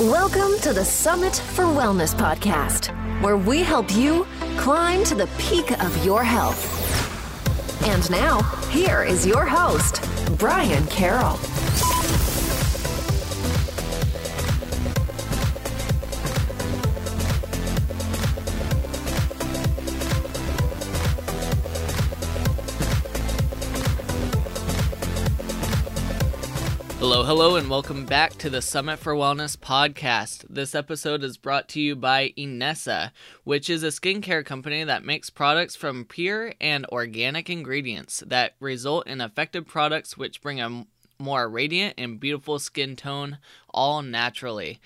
Welcome to the Summit for Wellness podcast, where we help you climb to the peak of your health. And now, here is your host, Brian Carroll. Hello, and welcome back to the Summit for Wellness podcast. This episode is brought to you by Enessa, which is a skincare company that makes products from pure and organic ingredients that result in effective products which bring a more radiant and beautiful skin tone all naturally.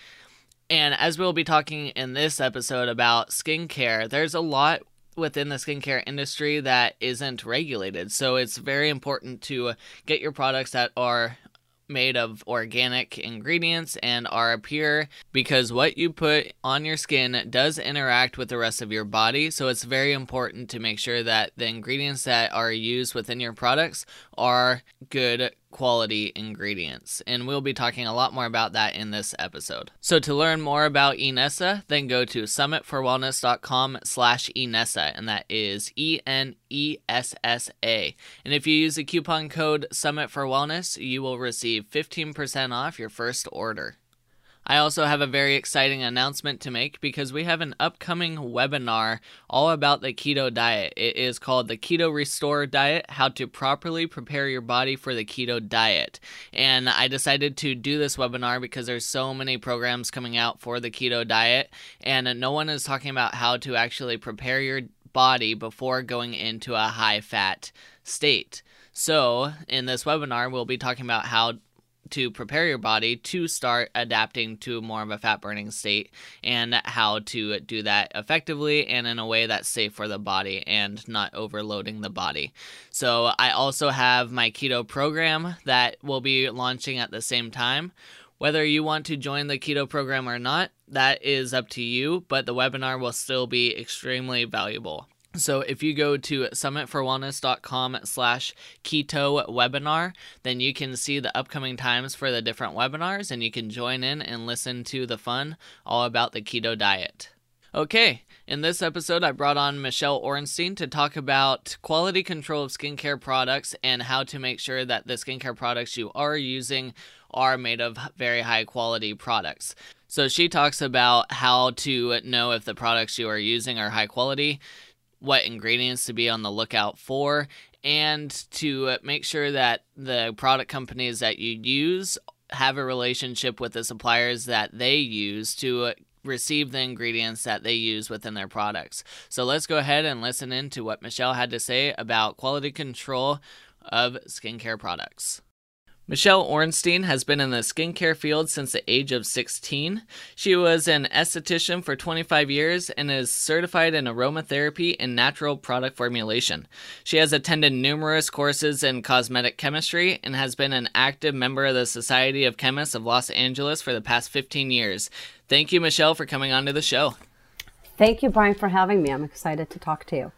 And as we'll be talking in this episode about skincare, there's a lot within the skincare industry that isn't regulated. So it's very important to get your products that are made of organic ingredients and are pure because what you put on your skin does interact with the rest of your body. So it's very important to make sure that the ingredients that are used within your products are good quality ingredients. And we'll be talking a lot more about that in this episode. So to learn more about Enessa, then go to summitforwellness.com slash Enessa, and that is E-N-E-S-S-A. And if you use the coupon code Summit for Wellness, you will receive 15% off your first order. I also have a very exciting announcement to make because we have an upcoming webinar all about the keto diet. It is called the Keto Restore Diet How to Properly Prepare Your Body for the Keto Diet. And I decided to do this webinar because there's so many programs coming out for the keto diet, and no one is talking about how to actually prepare your body before going into a high fat state. So, in this webinar, we'll be talking about how to prepare your body to start adapting to more of a fat burning state and how to do that effectively and in a way that's safe for the body and not overloading the body. So, I also have my keto program that will be launching at the same time. Whether you want to join the keto program or not, that is up to you, but the webinar will still be extremely valuable. So if you go to summitforwellness.com slash keto webinar, then you can see the upcoming times for the different webinars and you can join in and listen to the fun all about the keto diet. Okay, in this episode, I brought on Michelle Ornstein to talk about quality control of skincare products and how to make sure that the skincare products you are using are made of very high quality products. So she talks about how to know if the products you are using are high quality what ingredients to be on the lookout for, and to uh, make sure that the product companies that you use have a relationship with the suppliers that they use to uh, receive the ingredients that they use within their products. So let's go ahead and listen in to what Michelle had to say about quality control of skincare products. Michelle Ornstein has been in the skincare field since the age of 16. She was an esthetician for 25 years and is certified in aromatherapy and natural product formulation. She has attended numerous courses in cosmetic chemistry and has been an active member of the Society of Chemists of Los Angeles for the past 15 years. Thank you, Michelle, for coming on to the show. Thank you, Brian, for having me. I'm excited to talk to you.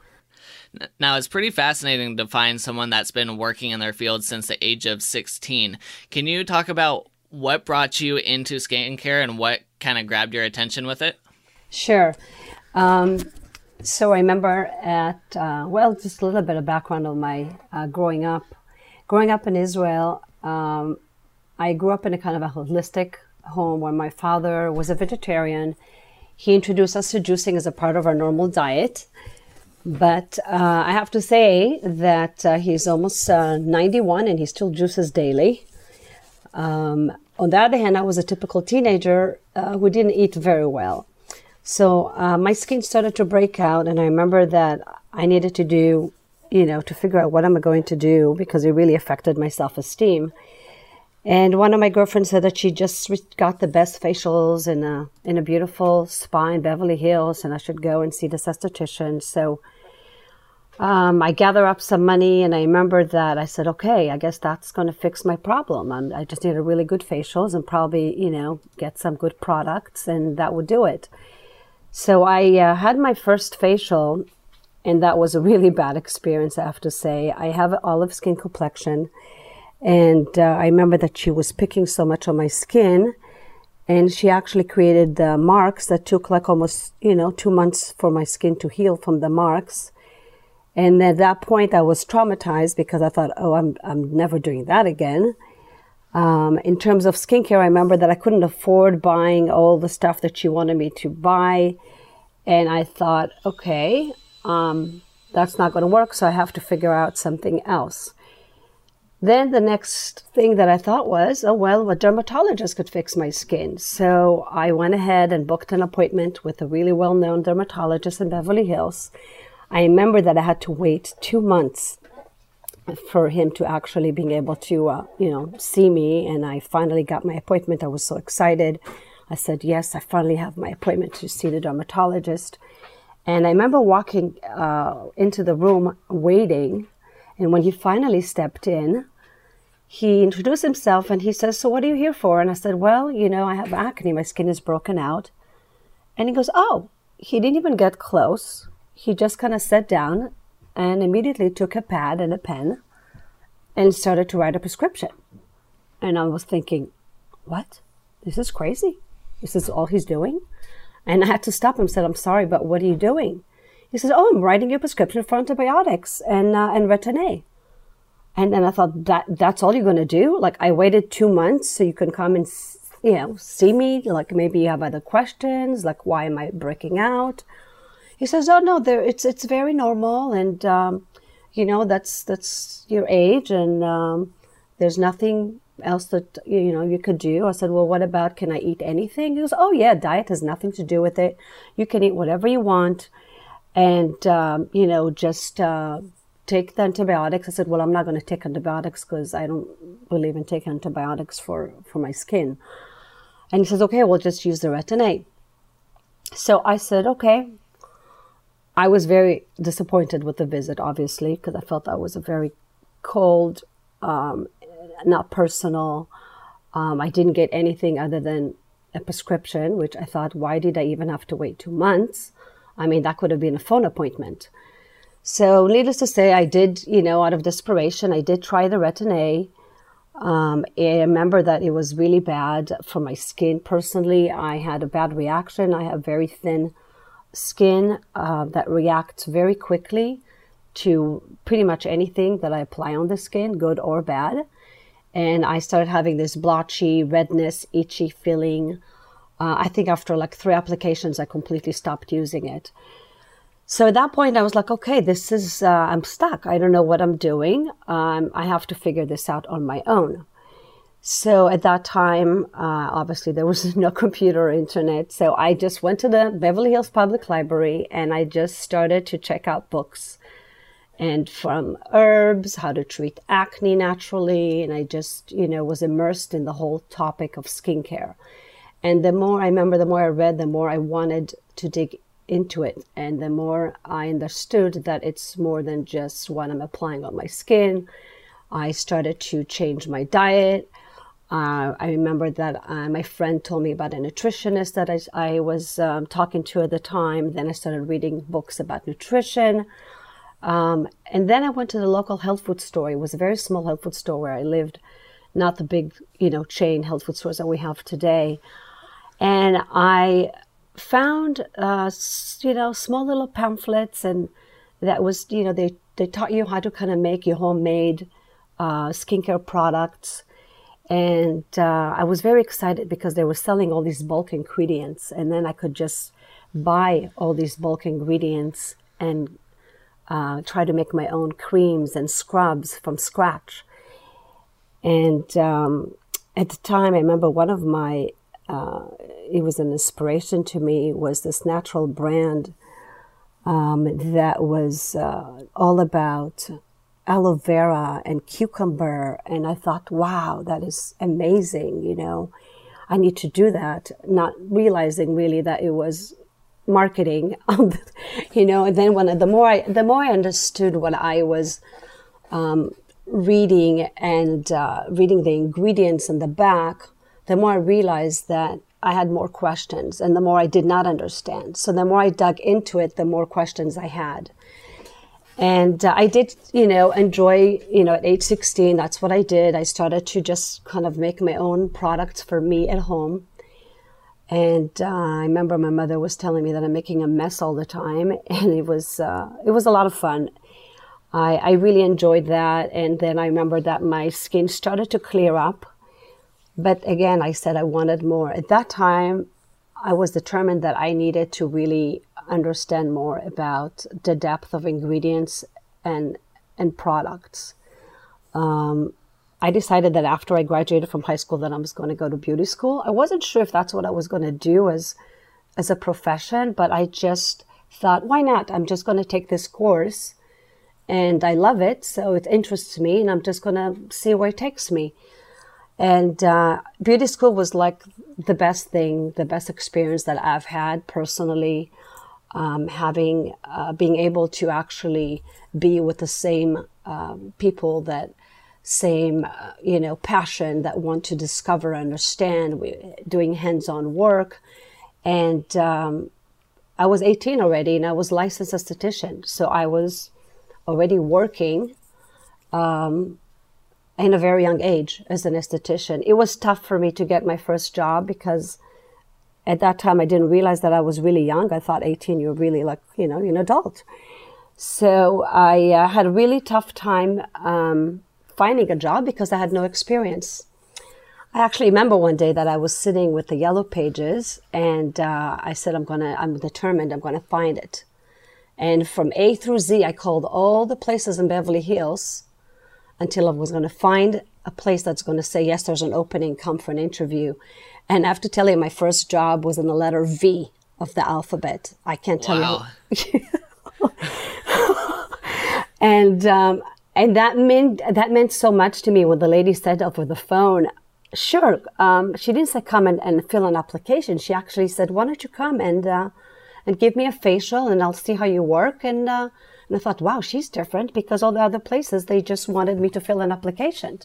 Now, it's pretty fascinating to find someone that's been working in their field since the age of 16. Can you talk about what brought you into skincare and what kind of grabbed your attention with it? Sure. Um, so I remember at, uh, well, just a little bit of background of my uh, growing up. Growing up in Israel, um, I grew up in a kind of a holistic home where my father was a vegetarian. He introduced us to juicing as a part of our normal diet. But uh, I have to say that uh, he's almost uh, 91 and he still juices daily. Um, on the other hand, I was a typical teenager uh, who didn't eat very well. So uh, my skin started to break out, and I remember that I needed to do, you know, to figure out what I'm going to do because it really affected my self esteem. And one of my girlfriends said that she just got the best facials in a in a beautiful spa in Beverly Hills, and I should go and see this esthetician. So um, I gather up some money, and I remember that I said, "Okay, I guess that's going to fix my problem. I'm, i just need a really good facials and probably, you know, get some good products, and that would do it." So I uh, had my first facial, and that was a really bad experience. I have to say, I have olive skin complexion and uh, I remember that she was picking so much on my skin. and she actually created the marks that took like almost you know two months for my skin to heal from the marks. And at that point i was traumatized because i thought oh i'm, I'm never doing that again. Um, in terms of skincare i remember that i couldn't afford buying all the stuff that she wanted me to buy. And i thought okay um, that's not going to work so i have to figure out something else then the next thing that I thought was, oh, well, a dermatologist could fix my skin. So I went ahead and booked an appointment with a really well known dermatologist in Beverly Hills. I remember that I had to wait two months for him to actually being able to, uh, you know, see me. And I finally got my appointment. I was so excited. I said, yes, I finally have my appointment to see the dermatologist. And I remember walking uh, into the room waiting. And when he finally stepped in, he introduced himself and he says, So what are you here for? And I said, Well, you know, I have acne. My skin is broken out. And he goes, Oh, he didn't even get close. He just kind of sat down and immediately took a pad and a pen and started to write a prescription. And I was thinking, What? This is crazy. This is all he's doing. And I had to stop him and said, I'm sorry, but what are you doing? He says, Oh, I'm writing your prescription for antibiotics and, uh, and Retin-A. And then I thought that that's all you're going to do. Like I waited two months so you can come and, you know, see me. Like maybe you have other questions. Like why am I breaking out? He says, oh no, there, it's, it's very normal. And, um, you know, that's, that's your age and, um, there's nothing else that, you know, you could do. I said, well, what about, can I eat anything? He goes, oh yeah, diet has nothing to do with it. You can eat whatever you want. And, um, you know, just, uh, take the antibiotics. I said, well, I'm not going to take antibiotics because I don't believe in taking antibiotics for, for my skin. And he says, okay, we'll just use the Retin-A. So I said, okay. I was very disappointed with the visit, obviously, because I felt that was a very cold, um, not personal. Um, I didn't get anything other than a prescription, which I thought, why did I even have to wait two months? I mean, that could have been a phone appointment. So, needless to say, I did, you know, out of desperation, I did try the Retin-A. Um, I remember that it was really bad for my skin. Personally, I had a bad reaction. I have very thin skin uh, that reacts very quickly to pretty much anything that I apply on the skin, good or bad. And I started having this blotchy, redness, itchy feeling. Uh, I think after like three applications, I completely stopped using it. So at that point, I was like, okay, this is, uh, I'm stuck. I don't know what I'm doing. Um, I have to figure this out on my own. So at that time, uh, obviously there was no computer internet. So I just went to the Beverly Hills Public Library and I just started to check out books and from herbs, how to treat acne naturally. And I just, you know, was immersed in the whole topic of skincare. And the more I remember, the more I read, the more I wanted to dig into it. And the more I understood that it's more than just what I'm applying on my skin, I started to change my diet. Uh, I remember that uh, my friend told me about a nutritionist that I, I was um, talking to at the time. Then I started reading books about nutrition. Um, and then I went to the local health food store. It was a very small health food store where I lived, not the big, you know, chain health food stores that we have today. And I found uh, you know small little pamphlets and that was you know they they taught you how to kind of make your homemade uh, skincare products. And uh, i was very excited because they were selling all these bulk ingredients and then i could just buy all these bulk ingredients and uh, try to make my own creams and scrubs from scratch. And um, at the time i remember one of my uh, it was an inspiration to me was this natural brand um, that was uh, all about aloe vera and cucumber. And i thought wow that is amazing you know. I need to do that not realizing really that it was marketing you know. And then when the more i the more i understood what i was um, reading and uh, reading the ingredients in the back the more I realized that I had more questions and the more I did not understand. So the more I dug into it, the more questions I had. And uh, I did, you know, enjoy, you know, at age 16, that's what I did. I started to just kind of make my own products for me at home. And uh, I remember my mother was telling me that I'm making a mess all the time, and it was uh, it was a lot of fun. I, I really enjoyed that, and then I remember that my skin started to clear up. But again, I said I wanted more. At that time, I was determined that I needed to really understand more about the depth of ingredients and and products. Um, I decided that after I graduated from high school that I was going to go to beauty school. I wasn't sure if that's what I was going to do as as a profession, but I just thought, why not? I'm just going to take this course and I love it, so it interests me and I'm just going to see where it takes me. And uh, beauty school was like the best thing, the best experience that I've had personally. Um, having uh, being able to actually be with the same um, people that same uh, you know passion that want to discover understand doing hands-on work and um, i was 18 already and i was licensed esthetician so i was already working um, in a very young age as an esthetician. It was tough for me to get my first job because at that time I didn't realize that I was really young. I thought 18, you're really like, you know, an adult. So I uh, had a really tough time um, finding a job because I had no experience. I actually remember one day that I was sitting with the yellow pages and uh, I said, I'm gonna, I'm determined, I'm gonna find it. And from A through Z, I called all the places in Beverly Hills until I was going to find a place that's going to say, yes, there's an opening, come for an interview. And I have to tell you, my first job was in the letter V of the alphabet. I can't tell wow. you. and um, and that meant that meant so much to me when the lady said over the phone, "Sure." Um, she didn't say come and, and, fill an application. She actually said, "Why don't you come and uh, and give me a facial and I'll see how you work and." Uh, and I thought, wow, she's different because all the other places, they just wanted me to fill an application.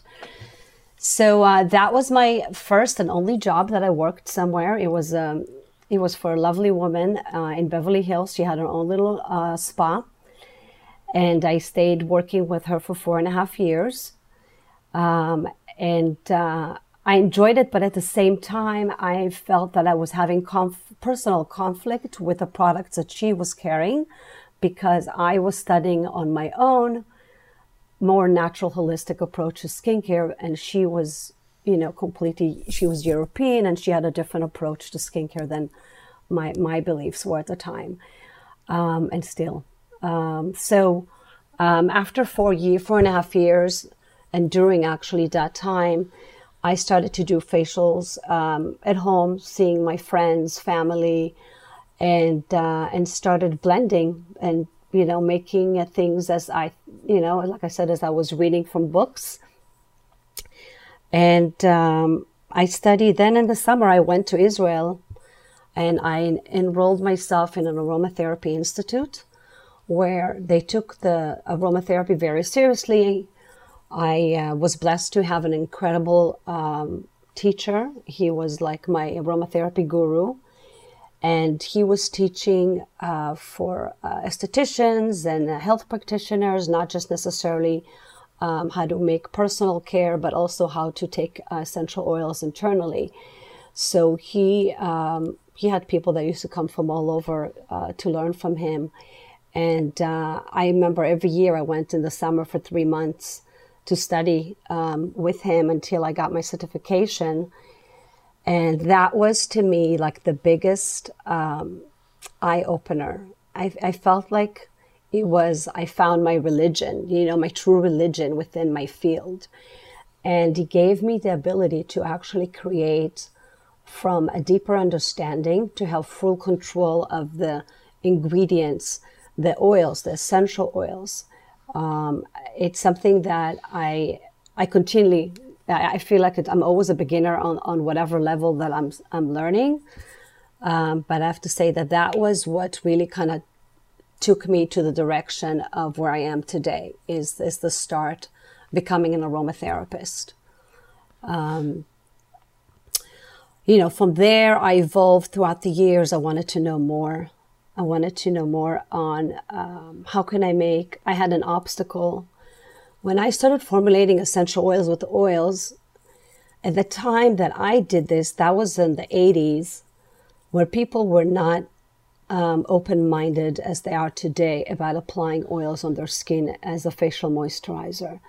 So uh, that was my first and only job that I worked somewhere. It was, um, it was for a lovely woman uh, in Beverly Hills. She had her own little uh, spa. And I stayed working with her for four and a half years. Um, and uh, I enjoyed it, but at the same time, I felt that I was having conf- personal conflict with the products that she was carrying because I was studying on my own more natural holistic approach to skincare and she was you know completely she was European and she had a different approach to skincare than my my beliefs were at the time um, and still. Um, so um, after four year four and a half years and during actually that time I started to do facials um, at home seeing my friends family and uh, and started blending and you know making uh, things as I you know like I said as I was reading from books and um, I studied then in the summer I went to Israel and I enrolled myself in an aromatherapy institute where they took the aromatherapy very seriously. I uh, was blessed to have an incredible um, teacher. He was like my aromatherapy guru and he was teaching uh, for uh, estheticians and uh, health practitioners, not just necessarily um, how to make personal care, but also how to take uh, essential oils internally. So he um, he had people that used to come from all over uh, to learn from him, and uh, I remember every year I went in the summer for three months to study um, with him until I got my certification and that was to me like the biggest um, eye opener. I, I felt like it was, I found my religion, you know, my true religion within my field. And he gave me the ability to actually create from a deeper understanding to have full control of the ingredients, the oils, the essential oils. Um, it's something that I I continually I feel like it, I'm always a beginner on, on whatever level that I'm, I'm learning. Um, but I have to say that that was what really kind of took me to the direction of where I am today is, is the start becoming an aromatherapist. Um, you know, from there, I evolved throughout the years. I wanted to know more. I wanted to know more on um, how can I make, I had an obstacle when I started formulating essential oils with oils, at the time that I did this, that was in the 80s, where people were not um, open minded as they are today about applying oils on their skin as a facial moisturizer.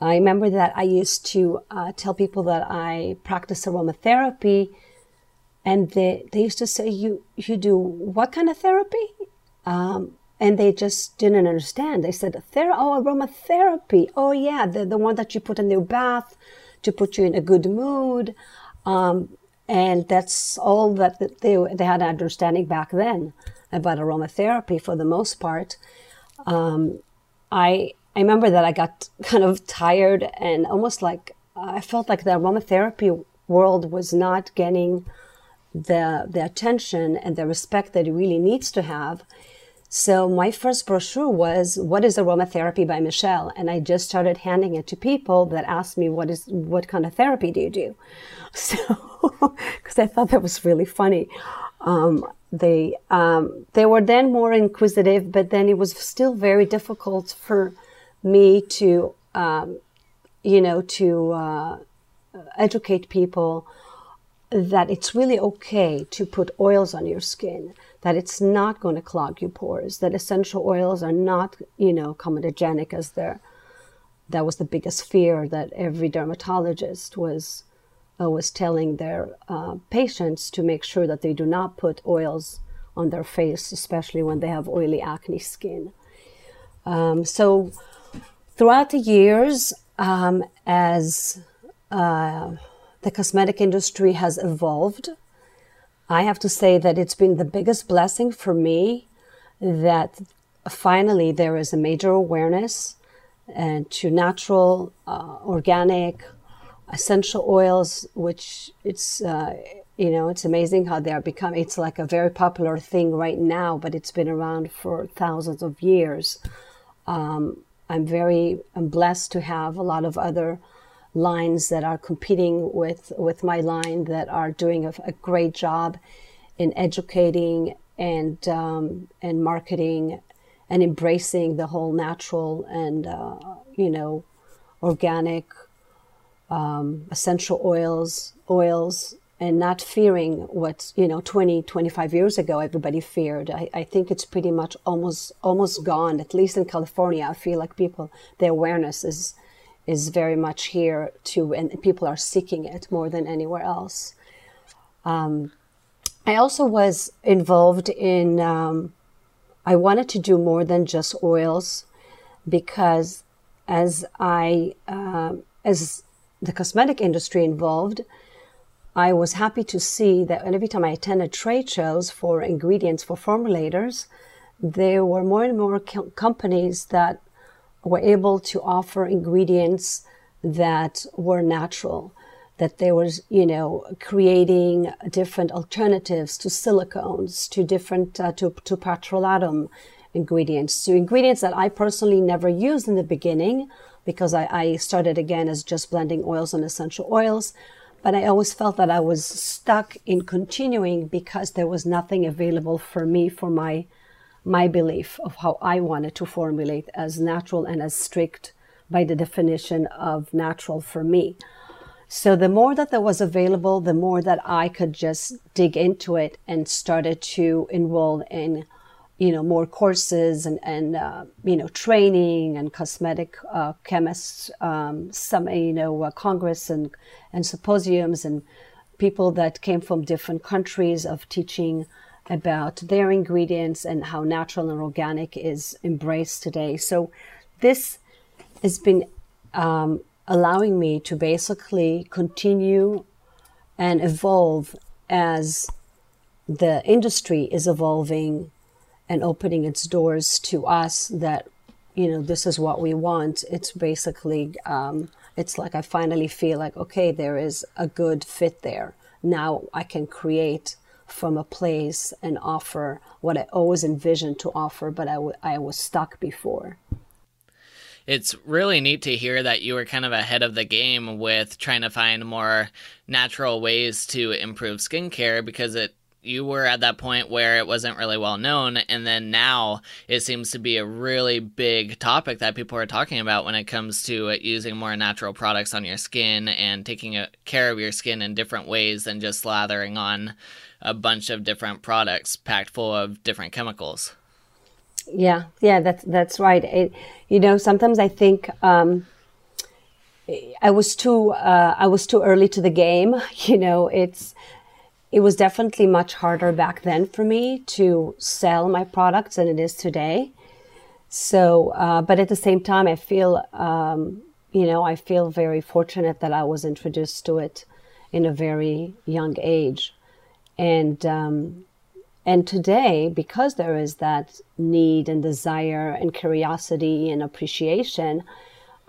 I remember that I used to uh, tell people that I practice aromatherapy, and they, they used to say, "You you do what kind of therapy?" Um, and they just didn't understand. They said, Thera- "Oh, aromatherapy. Oh, yeah, the the one that you put in your bath to put you in a good mood." Um, and that's all that they they had an understanding back then about aromatherapy for the most part. Um, I I remember that I got kind of tired and almost like I felt like the aromatherapy world was not getting the the attention and the respect that it really needs to have. So my first brochure was "What is aromatherapy by Michelle," and I just started handing it to people that asked me, "What is what kind of therapy do you do?" So because I thought that was really funny. Um, they um, they were then more inquisitive, but then it was still very difficult for me to, um, you know, to uh, educate people that it's really okay to put oils on your skin, that it's not going to clog your pores, that essential oils are not, you know, comedogenic as they're. That was the biggest fear that every dermatologist was uh, was telling their uh, patients to make sure that they do not put oils on their face, especially when they have oily acne skin. Um, so Throughout the years, um, as uh, the cosmetic industry has evolved, I have to say that it's been the biggest blessing for me that finally there is a major awareness and to natural, uh, organic, essential oils, which it's uh, you know it's amazing how they are becoming. It's like a very popular thing right now, but it's been around for thousands of years. Um, I'm very I'm blessed to have a lot of other lines that are competing with with my line that are doing a, a great job in educating and um, and marketing and embracing the whole natural and uh, you know organic um, essential oils oils and not fearing what you know 20 25 years ago everybody feared. I, I, think it's pretty much almost almost gone at least in california. I feel like people the awareness is is very much here too and people are seeking it more than anywhere else. Um, i also was involved in um, i wanted to do more than just oils because as i uh, as the cosmetic industry involved I was happy to see that every time I attended trade shows for ingredients for formulators, there were more and more co- companies that were able to offer ingredients that were natural that there was you know creating different alternatives to silicones to different uh, to, to petrolatum ingredients to ingredients that i personally never used in the beginning because I, I started again as just blending oils and essential oils. But I always felt that I was stuck in continuing because there was nothing available for me for my my belief of how I wanted to formulate as natural and as strict by the definition of natural for me. So the more that there was available, the more that I could just dig into it and started to enroll in you know more courses and and uh, you know training and cosmetic uh, chemists um, some you know uh, congress and and symposiums and people that came from different countries of teaching about their ingredients and how natural and organic is embraced today. So this has been um, allowing me to basically continue and evolve as the industry is evolving and opening its doors to us that you know this is what we want. It's basically um, it's like i finally feel like okay there is a good fit there. Now i can create from a place and offer what i always envisioned to offer but I, w- I was stuck before. It's really neat to hear that you were kind of ahead of the game with trying to find more natural ways to improve skincare because it you were at that point where it wasn't really well known and then now it seems to be a really big topic that people are talking about when it comes to using more natural products on your skin and taking care of your skin in different ways than just slathering on a bunch of different products packed full of different chemicals yeah yeah that's that's right it, you know sometimes i think um, I was too uh, I was too early to the game. You know, it's it was definitely much harder back then for me to sell my products than it is today. So, uh, but at the same time, I feel, um, you know, I feel very fortunate that I was introduced to it in a very young age, and um, and today, because there is that need and desire and curiosity and appreciation,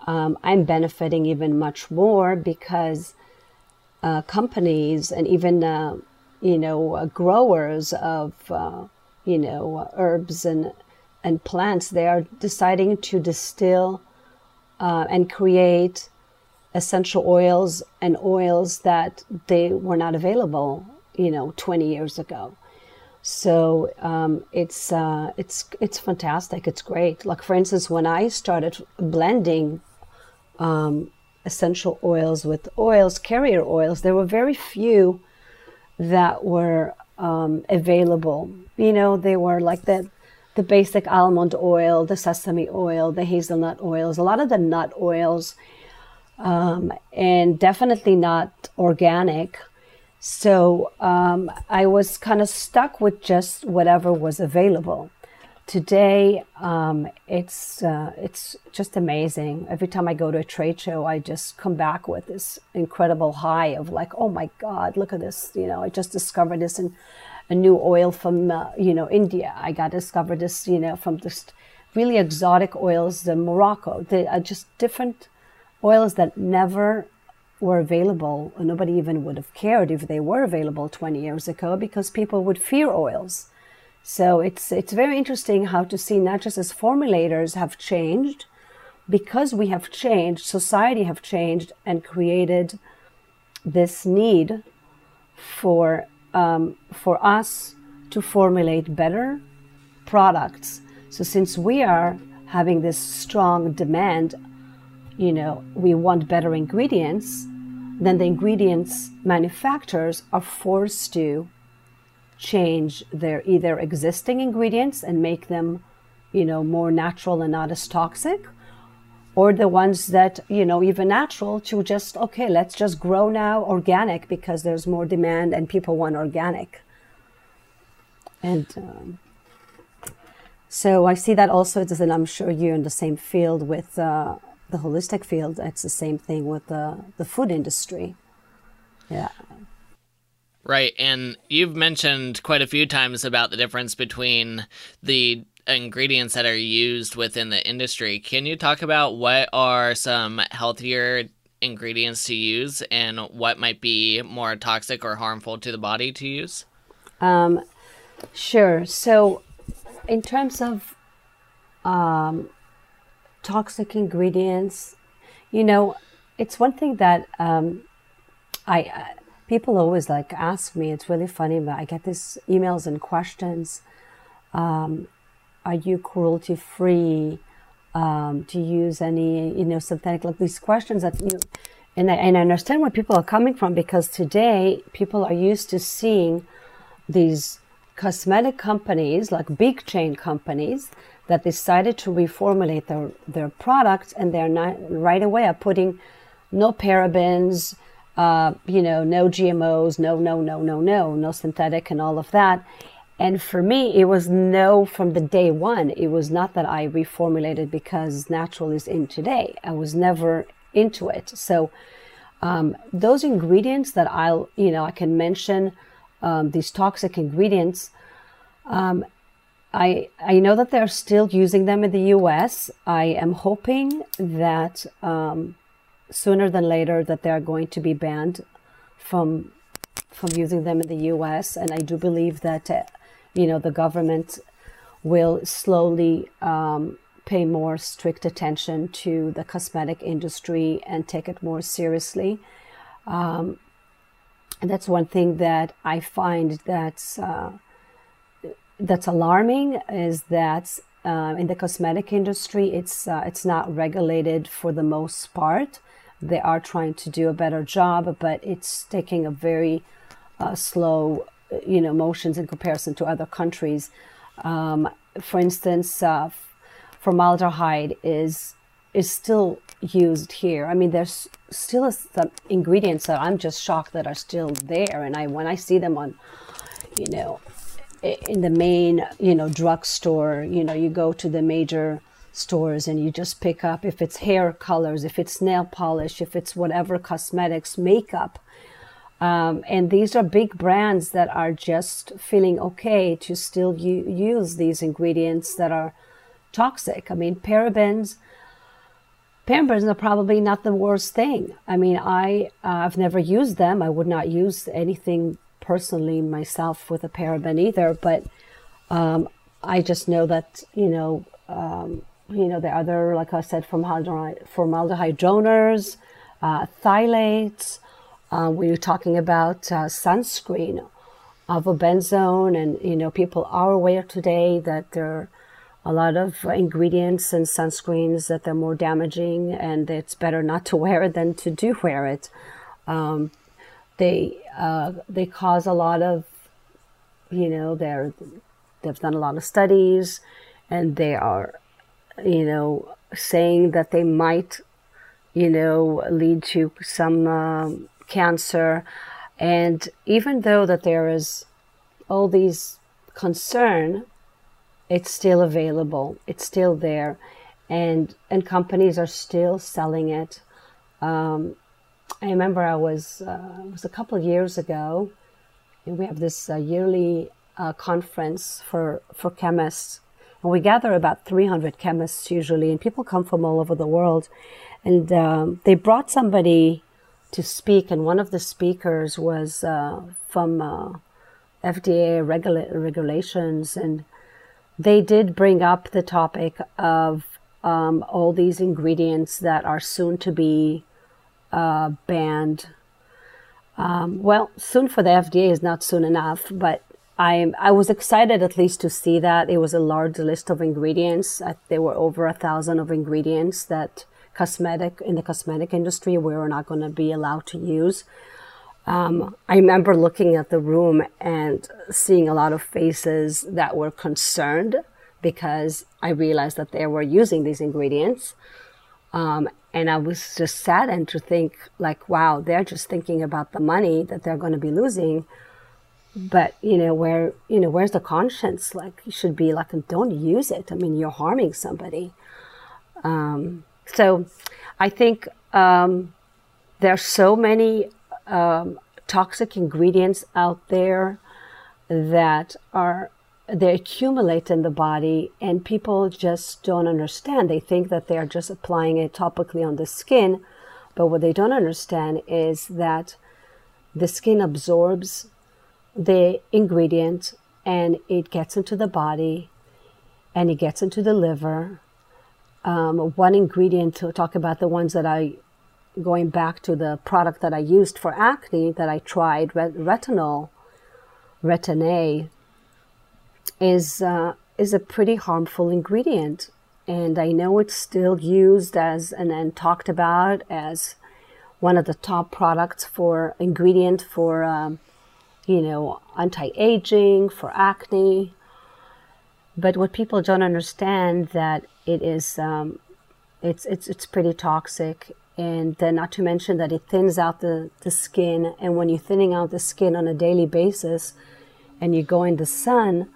um, I'm benefiting even much more because uh, companies and even uh, you know, uh, growers of, uh, you know, herbs and, and plants, they are deciding to distill uh, and create essential oils and oils that they were not available, you know, 20 years ago. So um, it's uh, it's it's fantastic. It's great. Like for instance, when I started blending um, essential oils with oils, carrier oils, there were very few that were um, available. You know, they were like the the basic almond oil, the sesame oil, the hazelnut oils, a lot of the nut oils, um, and definitely not organic. So um, I was kind of stuck with just whatever was available today um, it's uh, it's just amazing. Every time I go to a trade show, I just come back with this incredible high of like, oh my God, look at this! You know, I just discovered this in a new oil from uh, you know India. I got discovered this you know from just really exotic oils, the Morocco. They are just different oils that never were available. Nobody even would have cared if they were available 20 years ago because people would fear oils so it's it's very interesting how to see not just as formulators have changed, because we have changed, society have changed and created this need for um, for us to formulate better products. So since we are having this strong demand, you know, we want better ingredients, then the ingredients manufacturers are forced to change their either existing ingredients and make them, you know, more natural and not as toxic, or the ones that, you know, even natural to just, okay, let's just grow now organic because there's more demand and people want organic. And um, so I see that also, and I'm sure you're in the same field with uh, the holistic field. It's the same thing with the, the food industry. Yeah. Right. And you've mentioned quite a few times about the difference between the ingredients that are used within the industry. Can you talk about what are some healthier ingredients to use and what might be more toxic or harmful to the body to use? Um, sure. So, in terms of um, toxic ingredients, you know, it's one thing that um, I people always like ask me. It's really funny, but I get these emails and questions. Um, are you cruelty free? Um, to use any, you know, synthetic, like these questions that you, and I, and I understand where people are coming from because today people are used to seeing these cosmetic companies, like big chain companies, that decided to reformulate their, their products and they're not right away are putting no parabens, uh, you know, no GMOs, no, no, no, no, no, no synthetic and all of that. And for me, it was no from the day one. It was not that I reformulated because natural is in today. I was never into it. So um, those ingredients that I'll, you know, I can mention um, these toxic ingredients. Um, I I know that they're still using them in the U.S. I am hoping that um, sooner than later that they are going to be banned from from using them in the U.S. And I do believe that uh, you know the government will slowly um, pay more strict attention to the cosmetic industry and take it more seriously. Um, and that's one thing that I find that's uh, that's alarming is that uh, in the cosmetic industry, it's uh, it's not regulated for the most part. They are trying to do a better job, but it's taking a very uh, slow, you know, motions in comparison to other countries. Um, for instance, uh, formaldehyde is is still used here. I mean, there's still some ingredients that I'm just shocked that are still there, and I when I see them on, you know, in the main, you know, drugstore, you know, you go to the major stores and you just pick up if it's hair colors, if it's nail polish, if it's whatever cosmetics, makeup. Um, and these are big brands that are just feeling okay to still u- use these ingredients that are toxic. I mean, parabens, parabens are probably not the worst thing. I mean, I uh, I've never used them. I would not use anything personally myself with a paraben either, but um, I just know that you know um, you know the other like I said formaldehyde formaldehyde donors, uh, phthalates. Uh, we were talking about uh, sunscreen, avobenzone, and you know people are aware today that there are a lot of ingredients in sunscreens that they're more damaging, and it's better not to wear it than to do wear it. Um, they uh, they cause a lot of you know they're they've done a lot of studies and they are you know saying that they might you know lead to some um, cancer. And even though that there is all these concern it's still available. It's still there. And and companies are still selling it. Um, I remember I was uh, was a couple of years ago, and we have this uh, yearly uh, conference for for chemists, and we gather about 300 chemists usually, and people come from all over the world, and um, they brought somebody to speak, and one of the speakers was uh, from uh, FDA regula- regulations, and they did bring up the topic of um, all these ingredients that are soon to be uh, banned. Um, well, soon for the FDA is not soon enough, but I I was excited at least to see that it was a large list of ingredients. Uh, there were over a thousand of ingredients that cosmetic in the cosmetic industry we were not going to be allowed to use. Um, I remember looking at the room and seeing a lot of faces that were concerned because I realized that they were using these ingredients. Um, and I was just saddened to think, like, wow, they're just thinking about the money that they're going to be losing. But you know, where you know, where's the conscience? Like, you should be like, don't use it. I mean, you're harming somebody. Um, so, I think um, there are so many um, toxic ingredients out there that are they accumulate in the body and people just don't understand. They think that they are just applying it topically on the skin, but what they don't understand is that the skin absorbs the ingredient and it gets into the body and it gets into the liver. Um, one ingredient to talk about the ones that I, going back to the product that I used for acne that I tried, retinol, retin-A, is uh, is a pretty harmful ingredient, and I know it's still used as and, and talked about as one of the top products for ingredient for um, you know anti-aging for acne. But what people don't understand that it is um, it's it's it's pretty toxic and then not to mention that it thins out the, the skin and when you're thinning out the skin on a daily basis and you go in the sun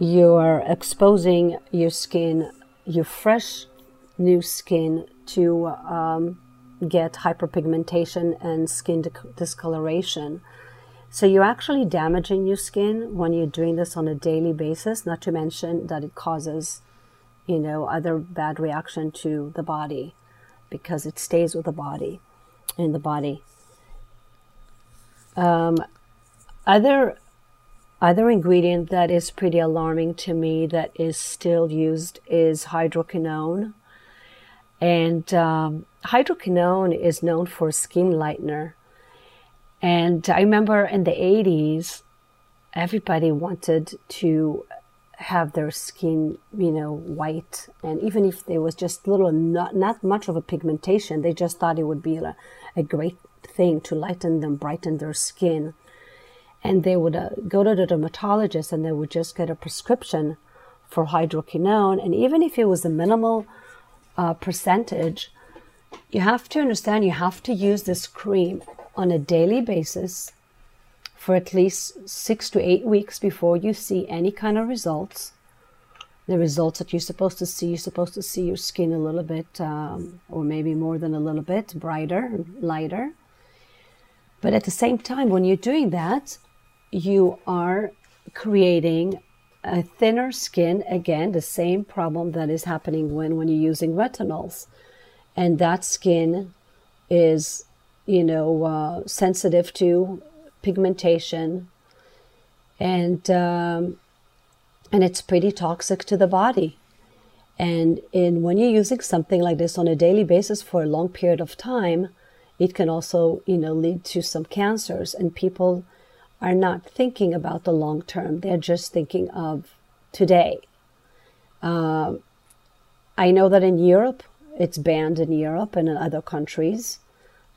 you're exposing your skin, your fresh new skin, to um, get hyperpigmentation and skin discoloration. So you're actually damaging your skin when you're doing this on a daily basis, not to mention that it causes, you know, other bad reaction to the body because it stays with the body in the body. Um, other other ingredient that is pretty alarming to me that is still used is hydroquinone. And um, hydroquinone is known for skin lightener. And I remember in the 80s, everybody wanted to have their skin, you know, white. And even if there was just little, not, not much of a pigmentation, they just thought it would be a, a great thing to lighten them, brighten their skin. And they would uh, go to the dermatologist and they would just get a prescription for hydroquinone. And even if it was a minimal uh, percentage, you have to understand you have to use this cream on a daily basis for at least six to eight weeks before you see any kind of results. The results that you're supposed to see, you're supposed to see your skin a little bit, um, or maybe more than a little bit, brighter, lighter. But at the same time, when you're doing that, you are creating a thinner skin. Again, the same problem that is happening when, when you're using retinols. And that skin is, you know, uh, sensitive to pigmentation, and um, and it's pretty toxic to the body. And in when you're using something like this on a daily basis for a long period of time, it can also you know lead to some cancers. And people are not thinking about the long term; they're just thinking of today. Uh, I know that in Europe, it's banned in Europe and in other countries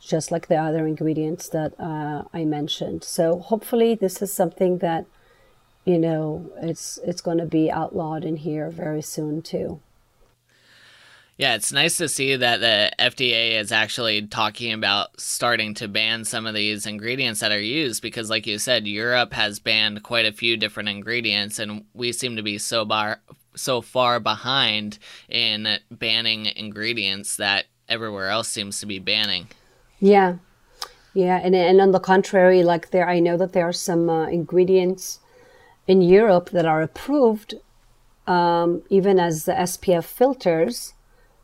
just like the other ingredients that uh, I mentioned. So hopefully, this is something that you know it's it's going to be outlawed in here very soon too. Yeah, it's nice to see that the FDA is actually talking about starting to ban some of these ingredients that are used because, like you said, Europe has banned quite a few different ingredients, and we seem to be so bar so far behind in banning ingredients that everywhere else seems to be banning. Yeah, yeah, and and on the contrary, like there, I know that there are some uh, ingredients in Europe that are approved, um, even as the SPF filters,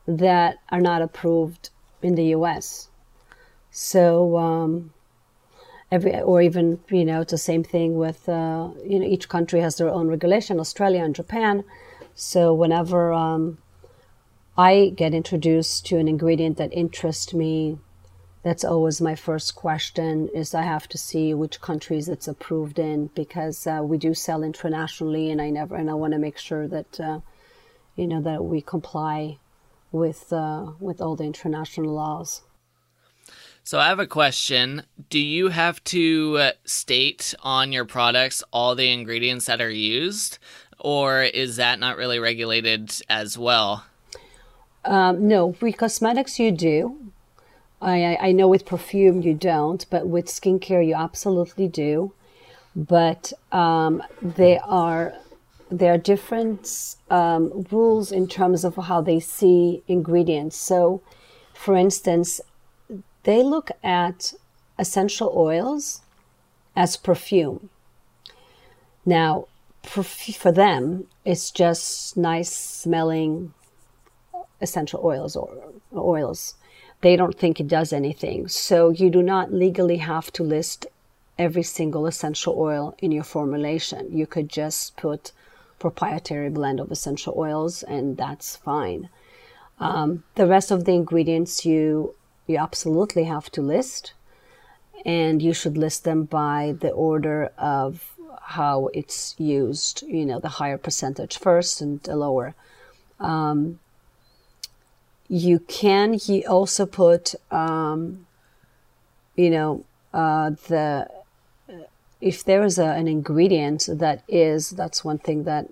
that are not approved in the U.S. So. Um, every, or even you know it's the same thing with uh, you know each country has their own regulation australia and japan so whenever um, i get introduced to an ingredient that interests me that's always my first question is i have to see which countries it's approved in because uh, we do sell internationally and i never and i want to make sure that uh, you know that we comply with uh, with all the international laws. So i have a question. Do you have to uh, state on your products all the ingredients that are used or is that not really regulated as well? Um, no with cosmetics you do I, I know with perfume you don't, but with skincare you absolutely do. But um, there are there are different um, rules in terms of how they see ingredients. So, for instance, they look at essential oils as perfume. Now, for them, it's just nice smelling essential oils or oils they don't think it does anything. So you do not legally have to list every single essential oil in your formulation. You could just put proprietary blend of essential oils and that's fine. Um, the rest of the ingredients you you absolutely have to list and you should list them by the order of how it's used, you know, the higher percentage first and the lower. Um, you can he also put um, you know uh, the if there is a, an ingredient that is that's one thing that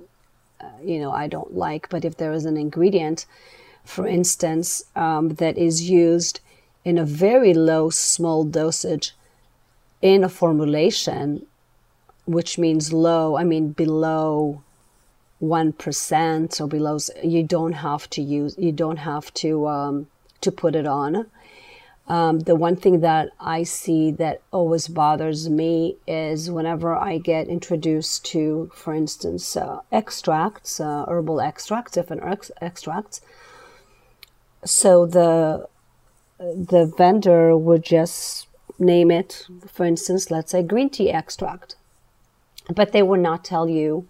uh, you know I don't like but if there is an ingredient for instance um, that is used in a very low small dosage in a formulation which means low I mean below 1% or below you don't have to use you don't have to um, to put it on. Um, the one thing that i see that always bothers me is whenever i get introduced to for instance uh, extracts uh, herbal extracts different ex- extracts so the the vendor would just name it for instance let's say green tea extract but they would not tell you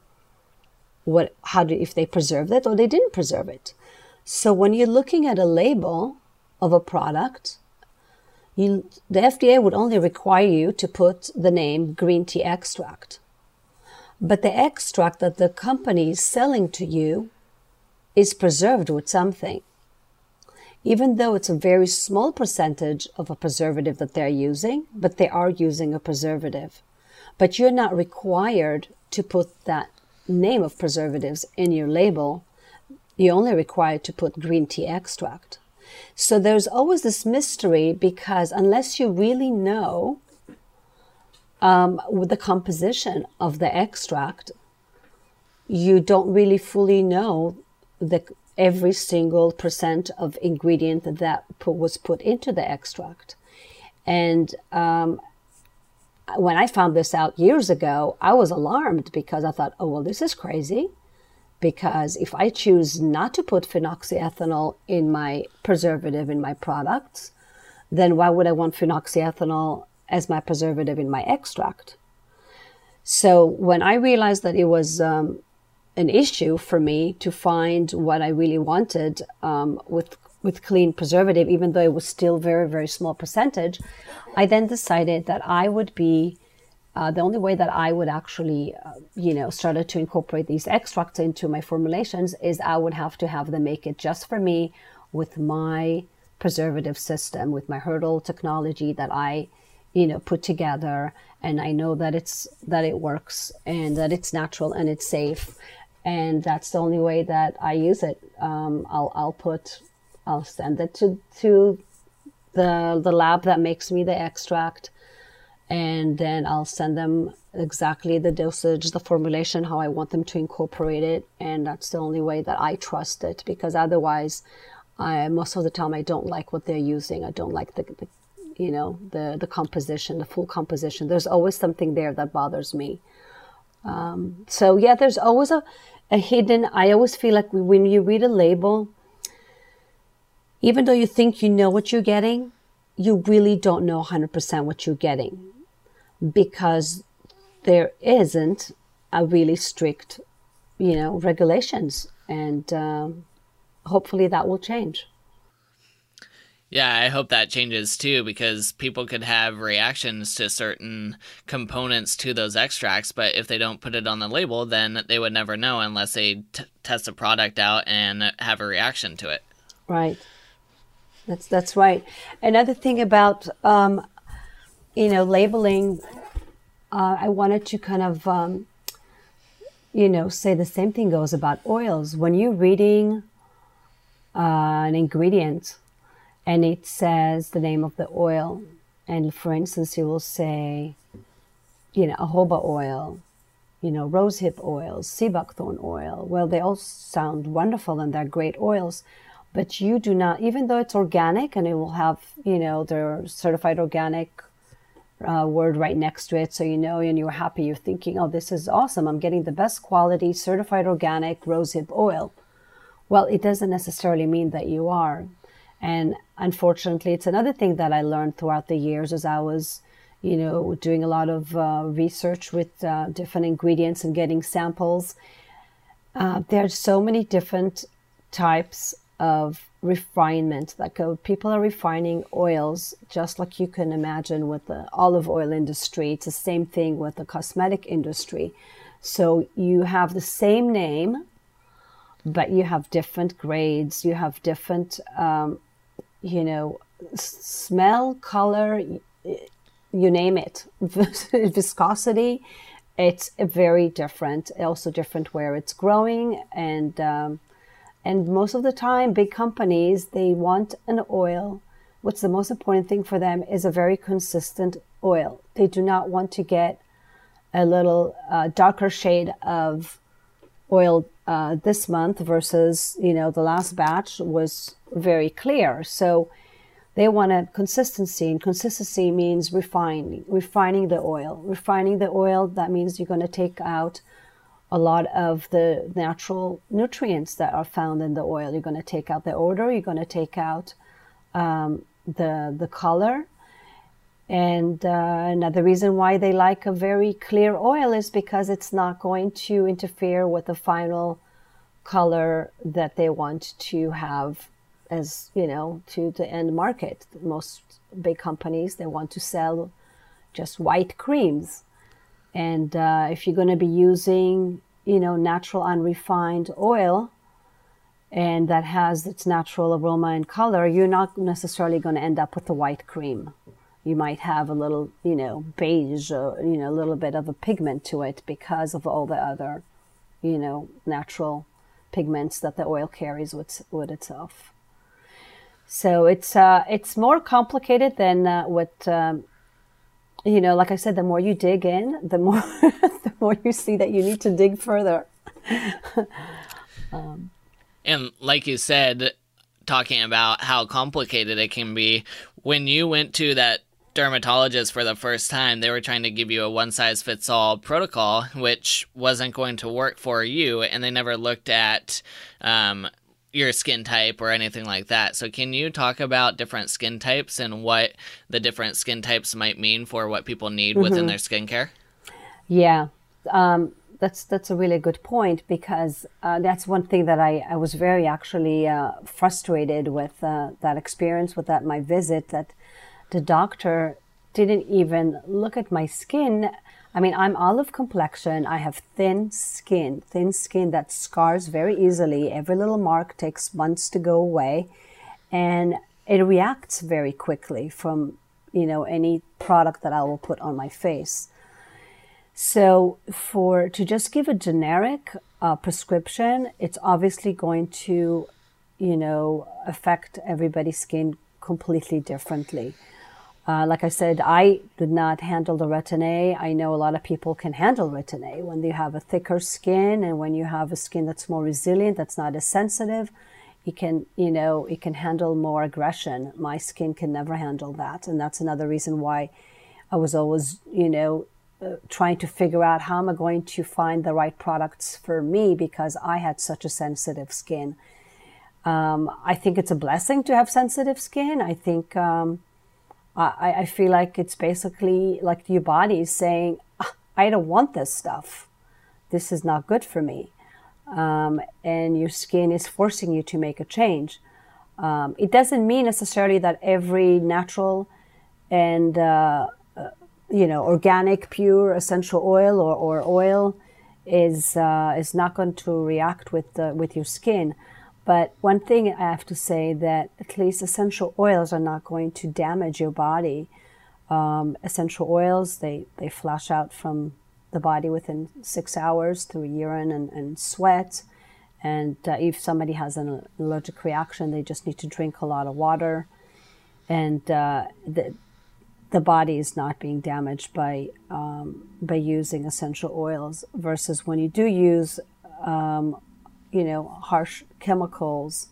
what how do if they preserved it or they didn't preserve it. So when you're looking at a label of a product, you, the FDA would only require you to put the name green tea extract. But the extract that the company is selling to you is preserved with something. Even though it's a very small percentage of a preservative that they're using, but they are using a preservative. But you're not required to put that name of preservatives in your label. You're only required to put green tea extract. So there's always this mystery because unless you really know um, the composition of the extract, you don't really fully know the every single percent of ingredient that put, was put into the extract. And um, when I found this out years ago, I was alarmed because I thought, oh, well, this is crazy because if I choose not to put phenoxyethanol in my preservative in my products, then why would I want phenoxyethanol as my preservative in my extract? So when I realized that it was um, an issue for me to find what I really wanted um, with with clean preservative, even though it was still very very small percentage, I then decided that I would be uh, the only way that I would actually, uh, you know, started to incorporate these extracts into my formulations is I would have to have them make it just for me with my preservative system, with my hurdle technology that I, you know, put together, and I know that it's that it works and that it's natural and it's safe, and that's the only way that I use it. Um, I'll I'll put, I'll send it to to the the lab that makes me the extract and then I'll send them exactly the dosage, the formulation, how I want them to incorporate it, and that's the only way that I trust it because otherwise, I most of the time I don't like what they're using. I don't like the, the you know the the composition, the full composition. There's always something there that bothers me. Um, so yeah, there's always a, a hidden. I always feel like when you read a label, even though you think you know what you're getting, you really don't know 100% what you're getting because there isn't a really strict, you know, regulations, and um, hopefully that will change. Yeah, I hope that changes too because people could have reactions to certain components to those extracts, but if they don't put it on the label, then they would never know unless they t- test a product out and have a reaction to it. Right. That's that's right. Another thing about um, you know, labeling, uh, I wanted to kind of, um, you know, say the same thing goes about oils. When you're reading uh, an ingredient and it says the name of the oil, and for instance, you will say, you know, jojoba oil, you know, rosehip oils, sea buckthorn oil. Well, they all sound wonderful and they're great oils, but you do not, even though it's organic and it will have, you know, they're certified organic uh, word right next to it so you know and you're happy you're thinking oh this is awesome. I'm getting the best quality certified organic rosehip oil. Well it doesn't necessarily mean that you are. And unfortunately it's another thing that i learned throughout the years as i was you know doing a lot of uh, research with uh, different ingredients and getting samples. Uh, are so many different types of refinement. That go people are refining oils just like you can imagine with the olive oil industry. It's the same thing with the cosmetic industry. So you have the same name but you have different grades. You have different um, you know smell color you name it. Viscosity it's very different. Also different where it's growing and um, and most of the time, big companies, they want an oil. What's the most important thing for them is a very consistent oil. They do not want to get a little uh, darker shade of oil uh, this month versus, you know, the last batch was very clear. So they want a consistency, and consistency means refining, refining the oil. Refining the oil, that means you're going to take out a lot of the natural nutrients that are found in the oil. You're going to take out the odor. You're going to take out um, the the color. And uh, another reason why they like a very clear oil is because it's not going to interfere with the final color that they want to have as you know to the end market. Most big companies they want to sell just white creams, and uh, if you're going to be using you know natural unrefined oil and that has its natural aroma and color, you're not necessarily going to end up with a white cream. You might have a little, you know, beige or, you know, a little bit of a pigment to it because of all the other, you know, natural pigments that the oil carries with, with itself. So it's uh, it's more complicated than uh, what um, you know. Like I said, the more you dig in, the more the more you see that you need to dig further. um, and like you said, talking about how complicated it can be, when you went to that dermatologist for the first time, they were trying to give you a one size fits all protocol, which wasn't going to work for you, and they never looked at um, your skin type or anything like that. So, can you talk about different skin types and what the different skin types might mean for what people need mm-hmm. within their skincare? Yeah. Um, that's that's a really good point because uh, that's one thing that I, I was very actually uh, frustrated with uh, that experience with that my visit that the doctor didn't even look at my skin. I mean, I'm olive complexion. I have thin skin, thin skin that scars very easily. Every little mark takes months to go away, and it reacts very quickly from you know any product that I will put on my face. So for to just give a generic uh, prescription, it's obviously going to, you know, affect everybody's skin completely differently. Uh, like I said, I did not handle the Retin-A. I know a lot of people can handle Retin-A when you have a thicker skin and when you have a skin that's more resilient, that's not as sensitive. You can, you know, it can handle more aggression. My skin can never handle that, and that's another reason why I was always, you know, uh, trying to figure out how am I going to find the right products for me because I had such a sensitive skin. Um, I think it's a blessing to have sensitive skin. I think um, I, I, feel like it's basically like your body is saying, ah, I don't want this stuff. This is not good for me. Um, and your skin is forcing you to make a change. Um, it doesn't mean necessarily that every natural and uh, you know, organic, pure essential oil or, or oil is uh, is not going to react with with your skin. But one thing I have to say that at least essential oils are not going to damage your body. Um, essential oils they they flush out from the body within six hours through urine and, and sweat. And uh, if somebody has an allergic reaction, they just need to drink a lot of water. And uh, the, the body is not being damaged by um, by using essential oils versus when you do use um, you know harsh chemicals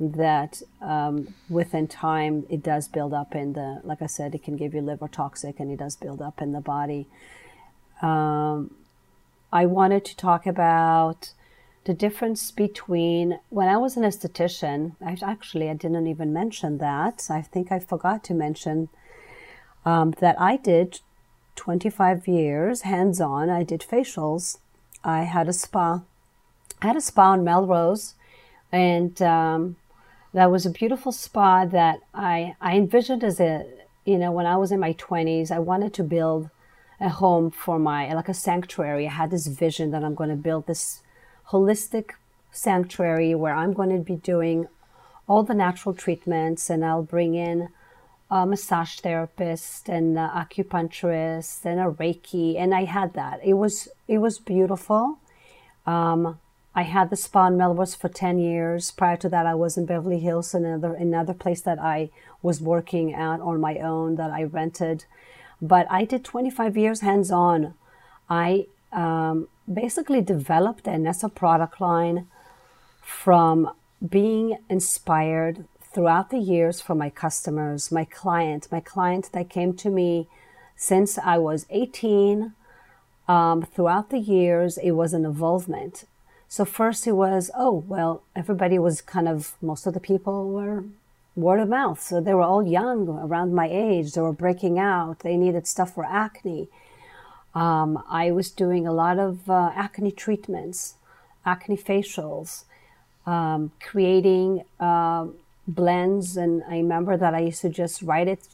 that um, within time it does build up in the like I said it can give you liver toxic and it does build up in the body. Um, I wanted to talk about the difference between when I was an esthetician. I actually I didn't even mention that. I think I forgot to mention um, that I did 25 years hands on. I did facials. I had a spa. I had a spa in Melrose, and um, that was a beautiful spa that I, I envisioned as a, you know, when I was in my 20s, I wanted to build a home for my, like a sanctuary. I had this vision that I'm going to build this holistic sanctuary where I'm going to be doing all the natural treatments and I'll bring in a massage therapist and an acupuncturist and a Reiki, and I had that. It was it was beautiful. Um, I had the spa in Melrose for ten years. Prior to that, I was in Beverly Hills, another another place that I was working at on my own that I rented. But I did 25 years hands on. I um, basically developed the Enessa product line from being inspired throughout the years from my customers, my client, my client that came to me since I was 18. Um, throughout the years, it was an involvement. So first it was, oh, well, everybody was kind of, most of the people were word of mouth. So they were all young, around my age. They were breaking out. They needed stuff for acne. Um, I was doing a lot of uh, acne treatments, acne facials, um, creating uh, blends. And I remember that I used to just write it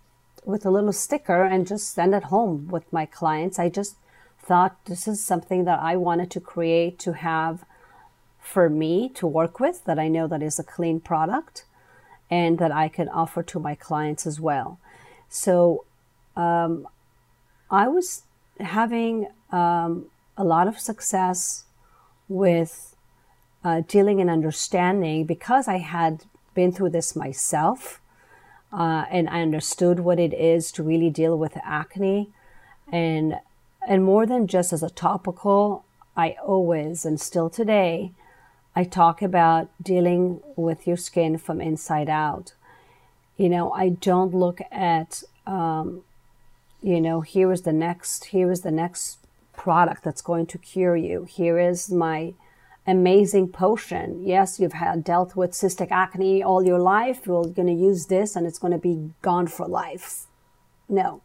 with a little sticker and just send it home with my clients. I just thought this is something that I wanted to create to have for me to work with that I know that is a clean product and that I can offer to my clients as well. So um, I was having um, a lot of success with uh, dealing and understanding because I had been through this myself uh, and I understood what it is to really deal with acne and and more than just as a topical I always and still today I talk about dealing with your skin from inside out. You know, I don't look at, um, you know, here is the next, here is the next product that's going to cure you. Here is my amazing potion. Yes, you've had dealt with cystic acne all your life. You're going to use this and it's going to be gone for life. No.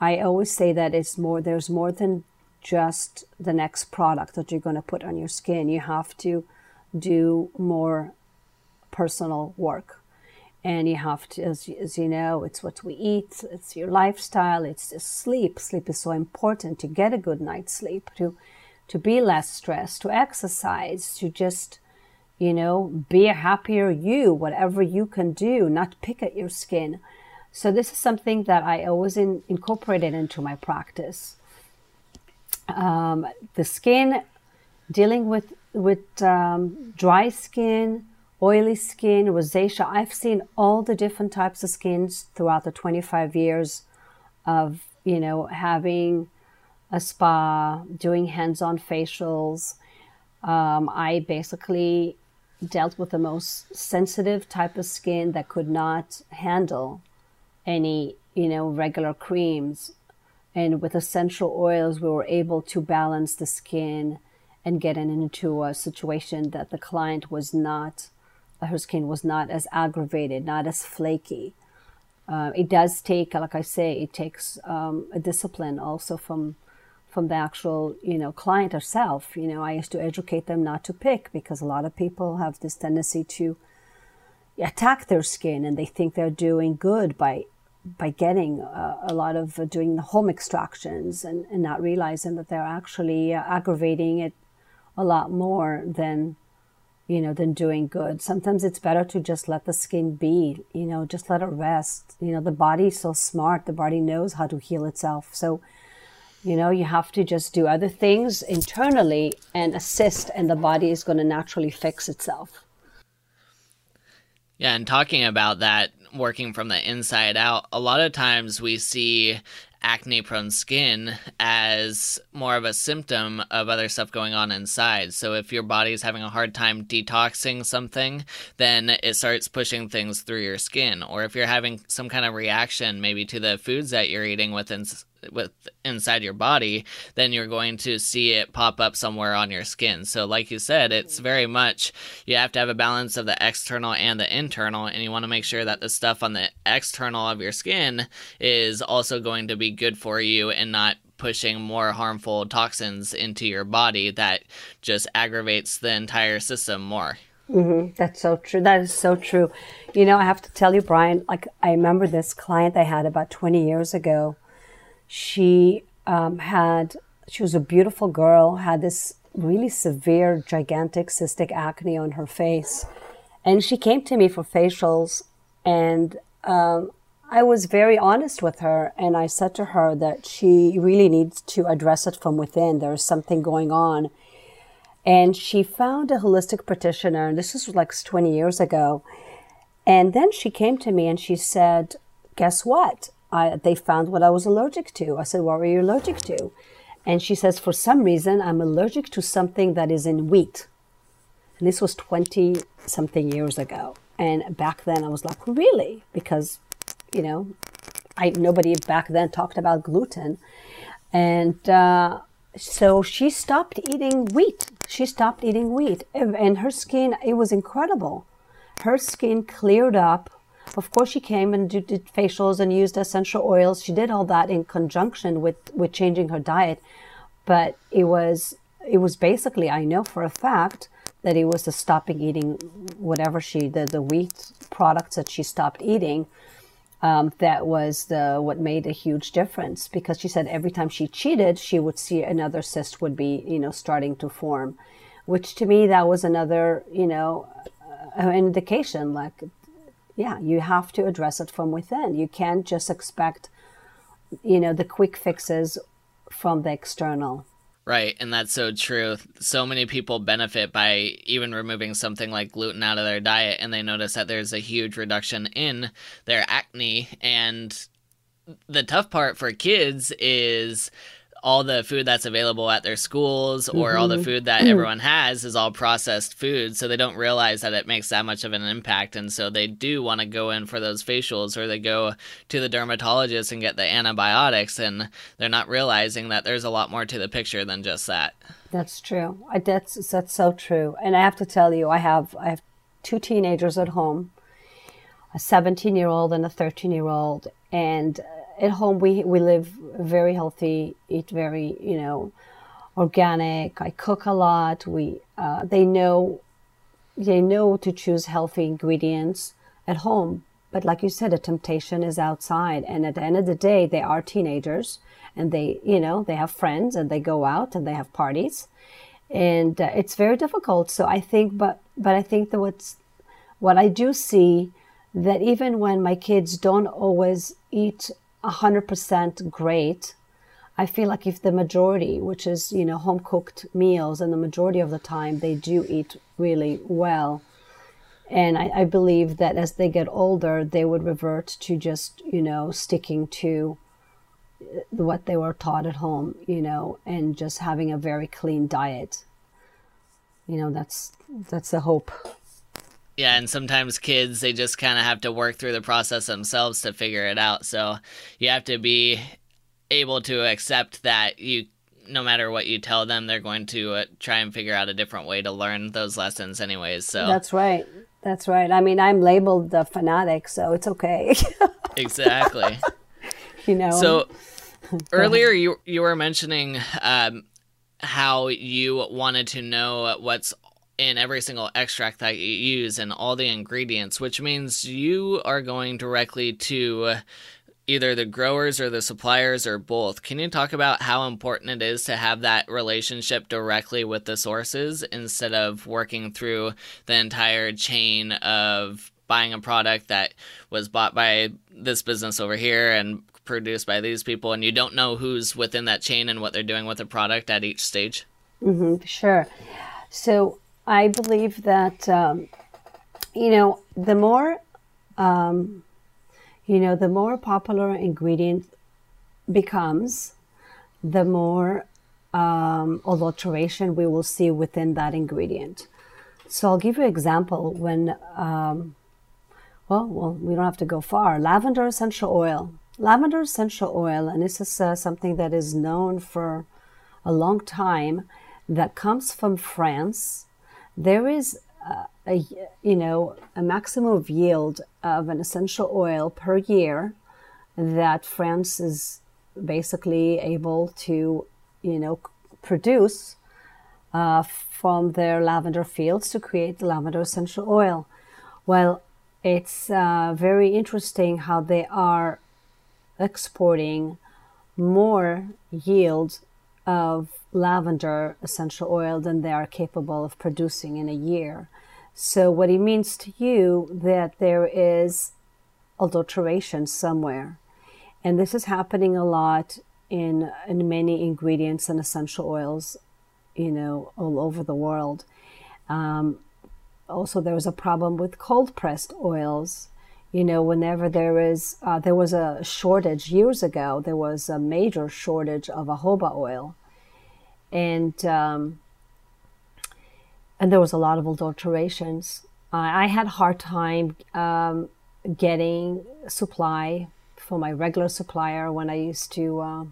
I always say that it's more, there's more than just the next product that you're going to put on your skin. You have to do more personal work. And you have to, as, as you know, it's what we eat, it's your lifestyle, it's sleep. Sleep is so important to get a good night's sleep, to, to be less stressed, to exercise, to just, you know, be a happier you, whatever you can do, not pick at your skin. So this is something that I always in, incorporated into my practice. Um, the skin, dealing with with um, dry skin, oily skin, rosacea. I've seen all the different types of skins throughout the 25 years of, you know, having a spa, doing hands-on facials. Um, I basically dealt with the most sensitive type of skin that could not handle any, you know, regular creams. And with essential oils, we were able to balance the skin and getting into a situation that the client was not, her skin was not as aggravated, not as flaky. Uh, it does take, like I say, it takes um, a discipline also from from the actual, you know, client herself. You know, I used to educate them not to pick because a lot of people have this tendency to attack their skin and they think they're doing good by by getting uh, a lot of uh, doing the home extractions and, and not realizing that they're actually uh, aggravating it a lot more than you know than doing good. Sometimes it's better to just let the skin be you know just let it rest. You know the body's so smart. The body knows how to heal itself. So you know you have to just do other things internally and assist and the body is going to naturally fix itself. Yeah and talking about that working from the inside out a lot of times we see acne prone skin as more of a symptom of other stuff going on inside. So if your body is having a hard time detoxing something, then it starts pushing things through your skin. Or if you're having some kind of reaction maybe to the foods that you're eating within with inside your body, then you're going to see it pop up somewhere on your skin. So, like you said, it's very much you have to have a balance of the external and the internal, and you want to make sure that the stuff on the external of your skin is also going to be good for you and not pushing more harmful toxins into your body that just aggravates the entire system more. Mm-hmm. That's so true. That is so true. You know, I have to tell you, Brian, like I remember this client I had about 20 years ago she um, had, she was a beautiful girl, had this really severe, gigantic cystic acne on her face. And she came to me for facials, and um, I was very honest with her. And I said to her that she really needs to address it from within. There's something going on. And she found a holistic practitioner, and this was like 20 years ago. And then she came to me and she said, Guess what? I, they found what I was allergic to. I said, What were you allergic to? And she says, For some reason, I'm allergic to something that is in wheat. And this was 20 something years ago. And back then I was like, Really? Because, you know, I, nobody back then talked about gluten. And uh, so she stopped eating wheat. She stopped eating wheat. And her skin, it was incredible. Her skin cleared up of course, she came and did, facials and used essential oils. She did all that in conjunction with, with changing her diet. But it was, it was basically, I know for a fact, that it was the stopping eating whatever she the the wheat products that she stopped eating. Um, that was the what made a huge difference because she said every time she cheated, she would see another cyst would be you know starting to form, which to me that was another you know uh, indication like yeah you have to address it from within. You can't just expect you know the quick fixes from the external. Right, and that's so true. So many people benefit by even removing something like gluten out of their diet, and they notice that there's a huge reduction in their acne. And the tough part for kids is all the food that's available at their schools or mm-hmm. all the mm-hmm. food that everyone has is all processed food so they don't realize that it makes that much of an impact and so they do want to go in for those facials or they go to the dermatologist and get the antibiotics and they're not realizing that there's a lot more to the picture than just that that's true that's that's so true and i have to tell you i have i have two teenagers at home a 17 year old and a 13 year old and at home we we live very healthy, eat very you know organic. I cook a lot. We uh, they know they know to choose healthy ingredients at home. But like you said, the temptation is outside, and at the end of the day, they are teenagers, and they you know they have friends and they go out and they have parties, and uh, it's very difficult. So I think, but but I think that what's what I do see that even when my kids don't always eat 100% great. I feel like if the majority, which is, you know, home cooked meals, and the majority of the time they do eat really well. And I, I believe that as they get older, they would revert to just, you know, sticking to uh, what they were taught at home, you know, and just having a very clean diet. You know, that's that's the hope. Yeah, and sometimes kids they just kind of have to work through the process themselves to figure it out. So you have to be able to accept that you no matter what you tell them, they're going to uh, try and figure out a different way to learn those lessons anyways. So That's right. That's right. I mean, I'm labeled the fanatic, so it's okay. exactly. you know. So earlier you you were mentioning um, how you wanted to know what's in every single extract that you use and all the ingredients, which means you are going directly to either the growers or the suppliers or both. Can you talk about how important it is to have that relationship directly with the sources instead of working through the entire chain of buying a product that was bought by this business over here and produced by these people and you don't know who's within that chain and what they're doing with the product at each stage? Mm-hmm, sure. So I believe that um, you know the more um, you know the more popular ingredient becomes, the more um, adulteration we will see within that ingredient. So I'll give you an example. When um, well, well, we don't have to go far. Lavender essential oil. Lavender essential oil, and this is uh, something that is known for a long time, that comes from France there is a, a, you know a maximum yield of an essential oil per year that France is basically able to you know produce uh, from their lavender fields to create the lavender essential oil. Well, it's uh, very interesting how they are exporting more yield of lavender essential oil than they are capable of producing in a year. So, what it means to you that there is adulteration somewhere, and this is happening a lot in in many ingredients and essential oils, you know, all over the world. Um, also, there was a problem with cold pressed oils. You know, whenever there is, uh, there was a shortage years ago. There was a major shortage of jojoba oil and um, and there was a lot of adulterations. I, had a hard time um, getting supply for my regular supplier when I used to. Uh,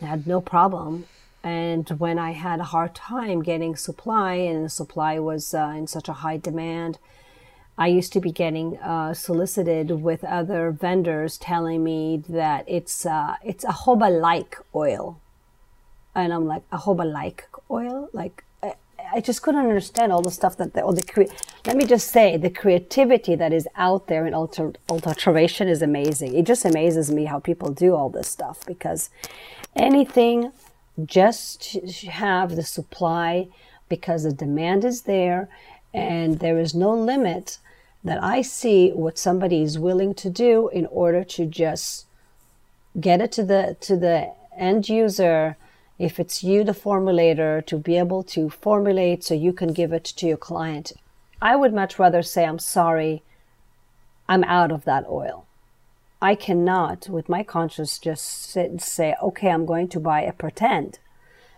had no problem, and when I had a hard time getting supply, and the supply was uh, in such a high demand. I used to be getting uh, solicited with other vendors telling me that it's uh, it's a jojoba like oil, and I'm like jojoba like oil, like I just couldn't understand all the stuff that, the, all the, cre- let me just say, the creativity that is out there in alter, alteration is amazing. It just amazes me how people do all this stuff because anything just have the supply because the demand is there and there is no limit that I see what somebody is willing to do in order to just get it to the to the end user. If it's you the formulator to be able to formulate so you can give it to your client. I would much rather say i'm sorry i'm out of that oil. I cannot with my conscience just sit and say okay i'm going to buy a pretend.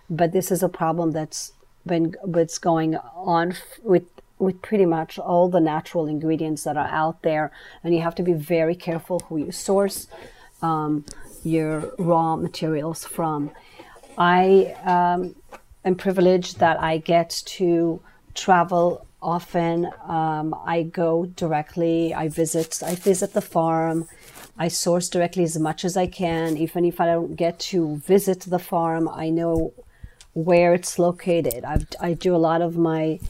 But this is a problem that's been what's going on with with pretty much all the natural ingredients that are out there and you have to be very careful who you source um, your raw materials from. I um, am privileged that I get to travel often. Um, I go directly. I visit. I visit the farm. I source directly as much as I can. Even if I don't get to visit the farm, I know where it's located. I've, I do a lot of my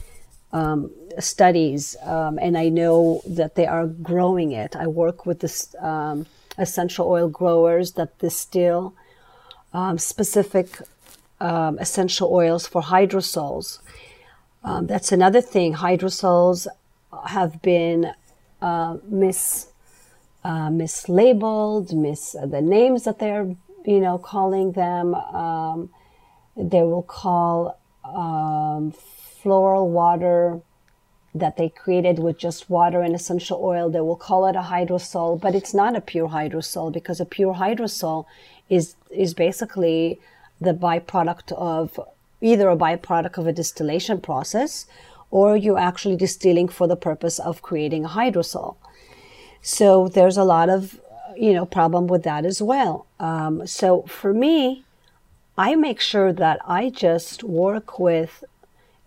um, studies, um, and I know that they are growing it. I work with the um, essential oil growers that distill um, specific um, essential oils for hydrosols. Um, that's another thing. Hydrosols have been uh, mis uh, mislabeled, mis uh, the names that they're you know calling them. They will call floral water that they created with just water and essential oil. They will call it a hydrosol, but it's not a pure hydrosol because a pure hydrosol is is basically the byproduct of either a byproduct of a distillation process or you're actually distilling for the purpose of creating a hydrosol. So there's a lot of you know problem with that as well. Um, so for me, I make sure that I just work with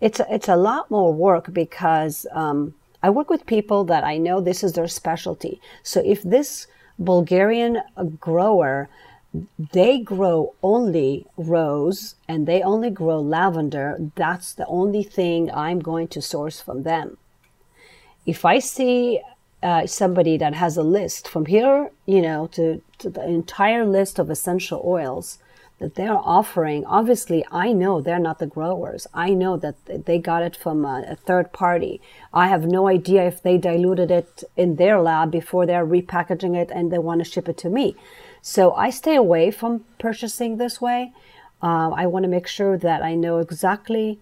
it's it's a lot more work because um, I work with people that I know this is their specialty. So if this Bulgarian grower they grow only rose and they only grow lavender, that's the only thing I'm going to source from them. If I see uh, somebody that has a list from here, you know, to, to the entire list of essential oils, that they're offering, obviously, I know they're not the growers. I know that they got it from a, a, third party. I have no idea if they diluted it in their lab before they're repackaging it and they want to ship it to me. So I stay away from purchasing this way. Uh, I want to make sure that I know exactly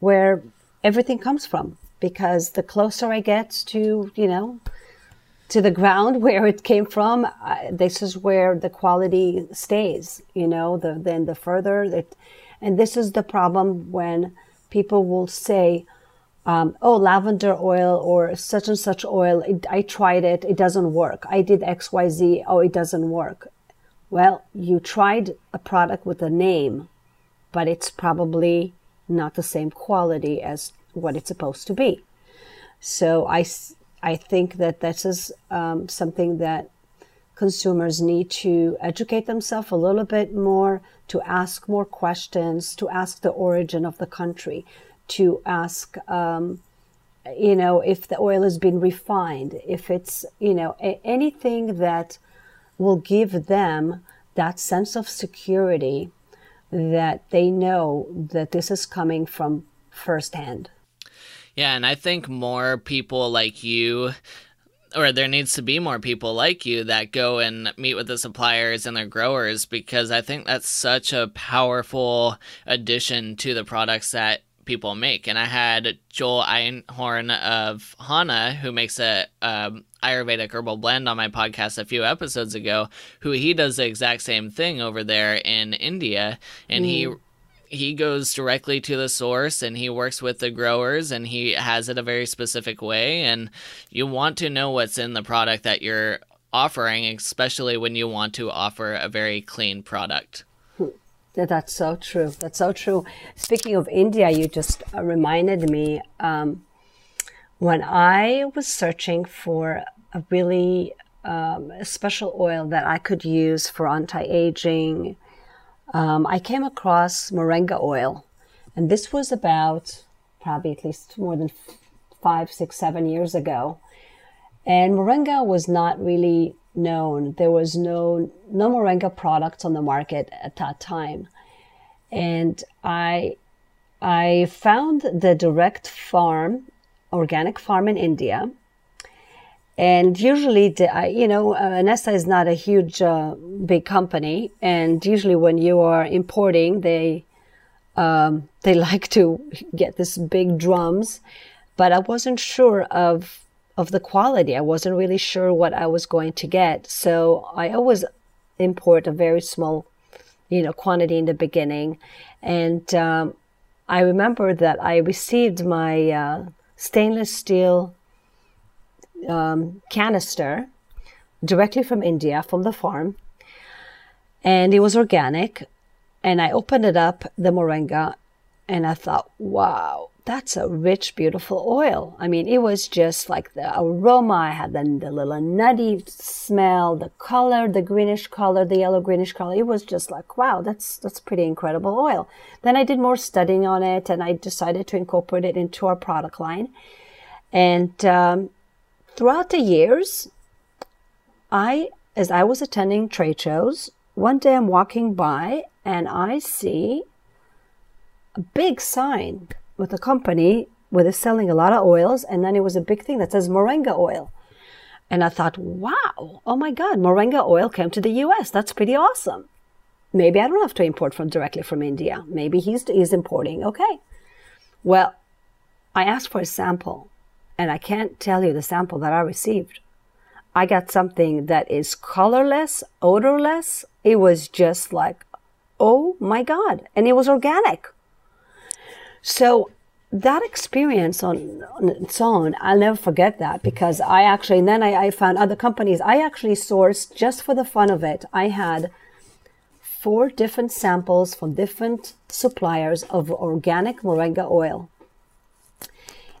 where everything comes from because the closer I get to, you know, to the ground where it came from, uh, this is where the quality stays. You know, the, then the further that, and this is the problem when people will say, um, "Oh, lavender oil or such and such oil. It, I tried it. It doesn't work. I did X, Y, Z. Oh, it doesn't work." Well, you tried a product with a name, but it's probably not the same quality as what it's supposed to be. So I I think that this is um, something that consumers need to educate themselves a little bit more, to ask more questions, to ask the origin of the country, to ask, um, you know, if the oil has been refined, if it's, you know, a- anything that will give them that sense of security that they know that this is coming from firsthand. Yeah, and I think more people like you or there needs to be more people like you that go and meet with the suppliers and their growers because I think that's such a powerful addition to the products that people make. And I had Joel Einhorn of Hanah, who makes a um, Ayurvedic herbal blend on my podcast a few episodes ago, who he does the exact same thing over there in India, and mm. he he goes directly to the source and he works with the growers and he has it a very specific way. And you want to know what's in the product that you're offering especially when you want to offer a very clean product. That's so true. That's so true. Speaking of india you just uh, reminded me um, when i was searching for a really um, special oil that i could use for anti-aging um, I came across moringa oil, and this was about probably at least more than five, six, seven years ago. And moringa was not really known. There was no no moringa products on the market at that time. And I I found the direct farm, organic farm in India. And usually, the, you know, uh, Enessa is not a huge, uh, big company. And usually, when you are importing, they um, they like to get these big drums. But I wasn't sure of of the quality. I wasn't really sure what I was going to get. So I always import a very small, you know, quantity in the beginning. And um, I remember that I received my uh, stainless steel um, canister directly from India, from the farm. And it was organic. And I opened it up, the moringa, and I thought, wow, that's a rich, beautiful oil. I mean, it was just like the aroma. I had the, the little nutty smell, the color, the greenish color, the yellow greenish color. It was just like, wow, that's that's pretty incredible oil. Then I did more studying on it, and I decided to incorporate it into our product line. And um, throughout the years, I, as I was attending trade shows, one day I'm walking by and I see a big sign with a company where they're selling a lot of oils, and then it was a big thing that says moringa oil. And I thought, wow, oh my God, moringa oil came to the US. That's pretty awesome. Maybe I don't have to import from directly from India. Maybe he's, he's importing. Okay. Well, I asked for a sample, and I can't tell you the sample that I received. I got something that is colorless, odorless. It was just like, oh my God. And it was organic. So that experience on, on, its own, I'll never forget that because I actually, and then I, I, found other companies. I actually sourced just for the fun of it. I had four different samples from different suppliers of organic moringa oil.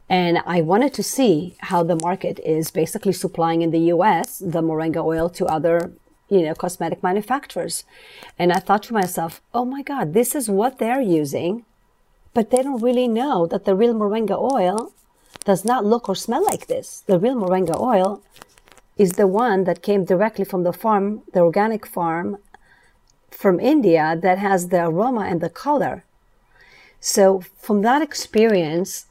And I wanted to see how the market is basically supplying in the US the moringa oil to other, you know, cosmetic manufacturers. And I thought to myself, oh my God, this is what they're using but they don't really know that the real moringa oil does not look or smell like this. The real moringa oil is the one that came directly from the farm, the organic farm from India that has the aroma and the color. So from that experience,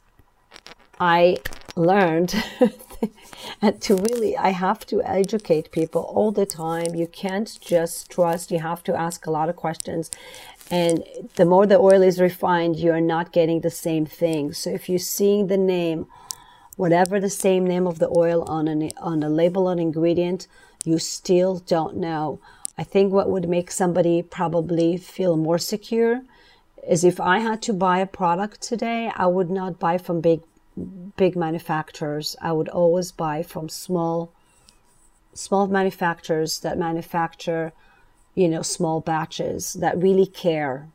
I learned and to really i have to educate people all the time you can't just trust you have to ask a lot of questions and the more the oil is refined, you're not getting the same thing. So if you're seeing the name, whatever the same name of the oil on an on a label on ingredient, you still don't know. I think what would make somebody probably feel more secure is if I had to buy a product today, I would not buy from big big manufacturers. I would always buy from small small manufacturers that manufacture you know, small batches that really care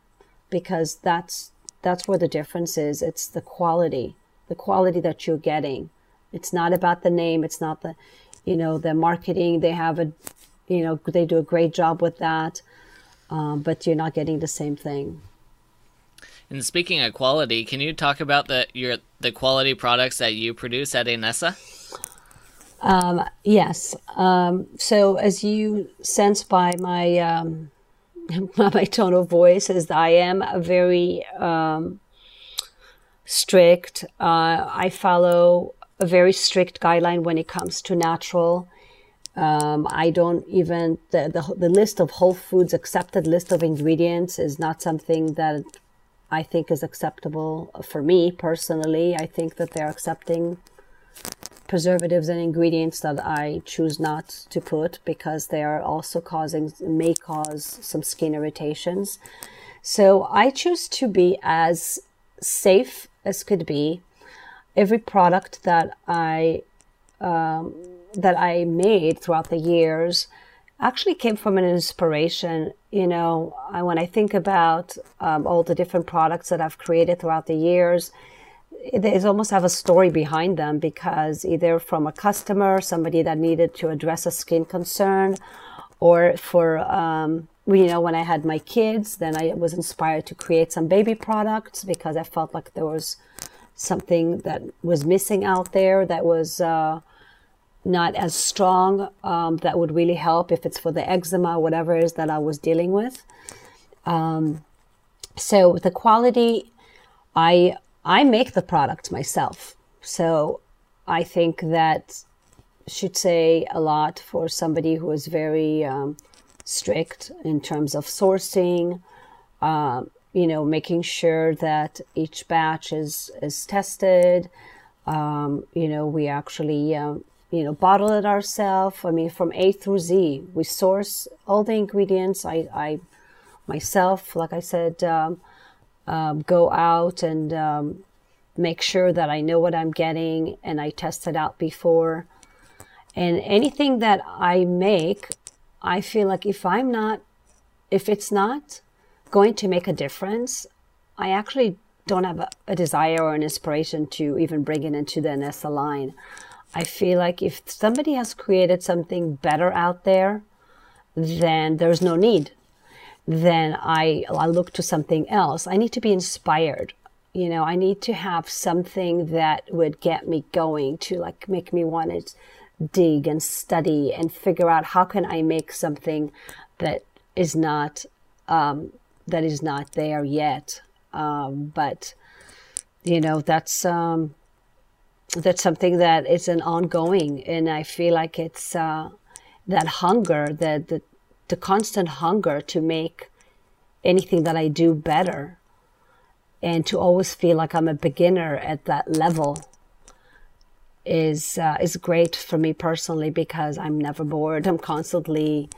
because that's that's where the difference is. It's the quality, the quality that you're getting. It's not about the name. It's not the, you know, the marketing. They have a, you know, they do a great job with that, um, but you're not getting the same thing. And speaking of quality, can you talk about the your the quality products that you produce at Enessa? Um, yes. Um, so as you sense by my um, my tone of voice, as I am a very um, strict. Uh, I follow a very strict guideline when it comes to natural. Um, I don't even the, the the list of Whole Foods accepted list of ingredients is not something that I think is acceptable for me personally. I think that they're accepting preservatives and ingredients that I choose not to put because they are also causing, may cause some skin irritations. So I choose to be as safe as could be. Every product that I um, that I made throughout the years actually came from an inspiration. You know, I, when I think about um, all the different products that I've created throughout the years, they almost have a story behind them because either from a customer, somebody that needed to address a skin concern, or for um, you know when I had my kids, then I was inspired to create some baby products because I felt like there was something that was missing out there that was uh, not as strong um, that would really help if it's for the eczema, whatever it is that I was dealing with. Um, so the quality, I I make the product myself. So I think that should say a lot for somebody who is very um, strict in terms of sourcing. Uh, you know, making sure that each batch is is tested. Um, you know, we actually um, you know bottle it ourselves. I mean, from A through Z, we source all the ingredients. I, I myself, like I said, um, um go out and um, make sure that I know what I'm getting, and I test it out before. And anything that I make, I feel like if I'm not, if it's not going to make a difference, I actually don't have a, a desire or an inspiration to even bring it into the Enessa line. I feel like if somebody has created something better out there, then there's no need. Then I, I look to something else. I need to be inspired. You know, I need to have something that would get me going to like make me want to dig and study and figure out how can I make something that is not um, that is not there yet. Um, but you know that's um, that's something that is an ongoing, and I feel like it's uh, that hunger, that the the constant hunger to make anything that I do better, and to always feel like I'm a beginner at that level is uh, is great for me personally because I'm never bored. I'm constantly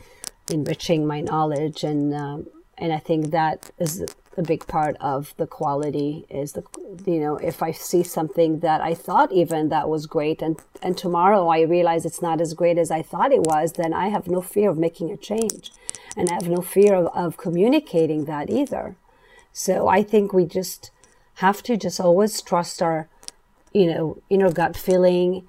enriching my knowledge and um, and I think that is a big part of the quality is the you know if I see something that I thought even that was great and and tomorrow I realize it's not as great as I thought it was then I have no fear of making a change. And I have no fear of, of communicating that either. So I think we just have to just always trust our you know inner gut feeling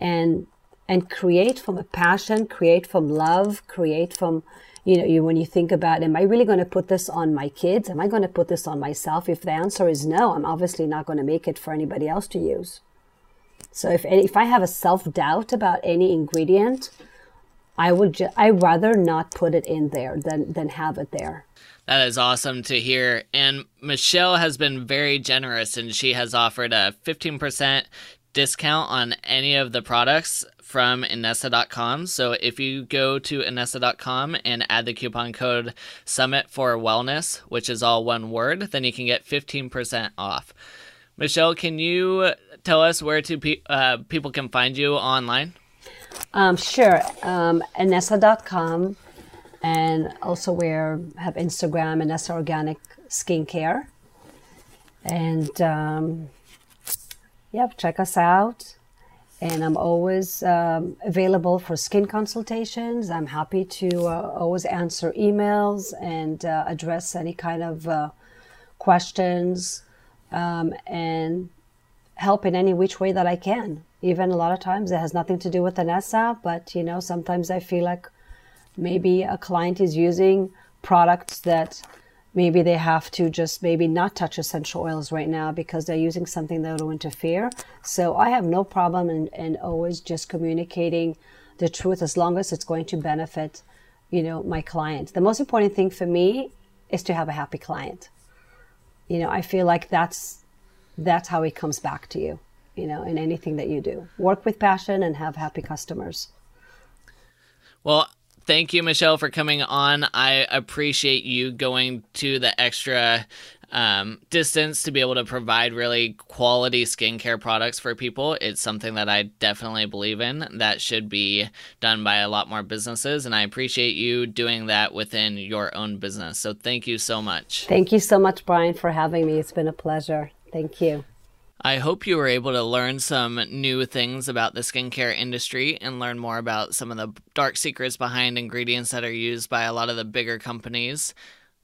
and and create from a passion create from love create from you know, you, when you think about, am I really going to put this on my kids? Am I going to put this on myself? If the answer is no, I'm obviously not going to make it for anybody else to use. So if if I have a self doubt about any ingredient, I would ju- I rather not put it in there than than have it there. That is awesome to hear. And Michelle has been very generous and she has offered a 15% discount on any of the products from Enessa.com. So if you go to Enessa.com and add the coupon code Summit for Wellness, which is all one word, then you can get 15% off. Michelle, can you tell us where to pe- uh, people can find you online? Um, sure. Um, Enessa.com and also we have Instagram, Enessa Organic Skincare. And um, yeah, check us out and I'm always um, available for skin consultations. I'm happy to uh, always answer emails and uh, address any kind of uh, questions um, and help in any which way that I can. Even a lot of times it has nothing to do with Enessa, but you know, sometimes I feel like maybe a client is using products that maybe they have to just maybe not touch essential oils right now because they're using something that will interfere. So I have no problem in, in always just communicating the truth as long as it's going to benefit, you know, my client. The most important thing for me is to have a happy client. You know, I feel like that's that's how it comes back to you, you know, in anything that you do. Work with passion and have happy customers. Well, thank you, Michelle, for coming on. I appreciate you going to the extra um, distance to be able to provide really quality skincare products for people. It's something that I definitely believe in that should be done by a lot more businesses. And I appreciate you doing that within your own business. So thank you so much. Thank you so much, Brian, for having me. It's been a pleasure. Thank you. I hope you were able to learn some new things about the skincare industry and learn more about some of the dark secrets behind ingredients that are used by a lot of the bigger companies.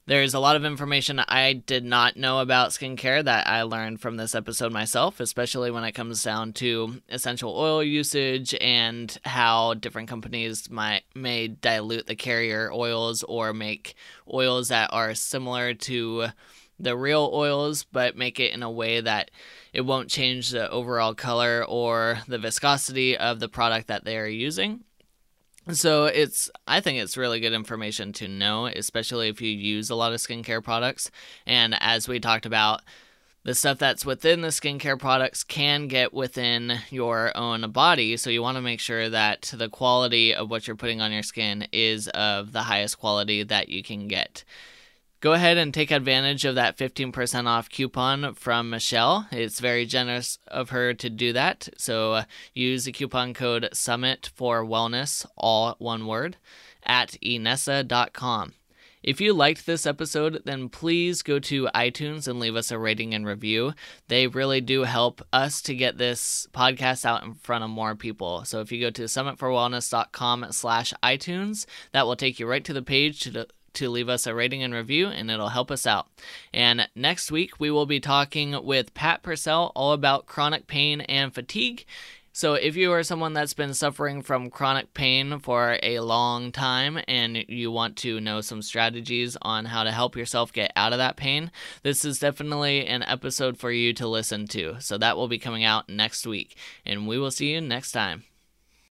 There's a lot of information I did not know about skincare that I learned from this episode myself, especially when it comes down to essential oil usage and how different companies might may dilute the carrier oils or make oils that are similar to the real oils, but make it in a way that it won't change the overall color or the viscosity of the product that they are using. So it's I think it's really good information to know, especially if you use a lot of skincare products. And as we talked about, the stuff that's within the skincare products can get within your own body. So you want to make sure that the quality of what you're putting on your skin is of the highest quality that you can get. Go ahead and take advantage of that 15% off coupon from Michelle. It's very generous of her to do that. So uh, use the coupon code SUMMIT for wellness, all one word, at enessa.com. If you liked this episode, then please go to iTunes and leave us a rating and review. They really do help us to get this podcast out in front of more people. So if you go to summitforwellness.com slash iTunes, that will take you right to the page to, to leave us a rating and review, and it'll help us out. And next week, we will be talking with Pat Purcell all about chronic pain and fatigue. So, if you are someone that's been suffering from chronic pain for a long time and you want to know some strategies on how to help yourself get out of that pain, this is definitely an episode for you to listen to. So, that will be coming out next week, and we will see you next time.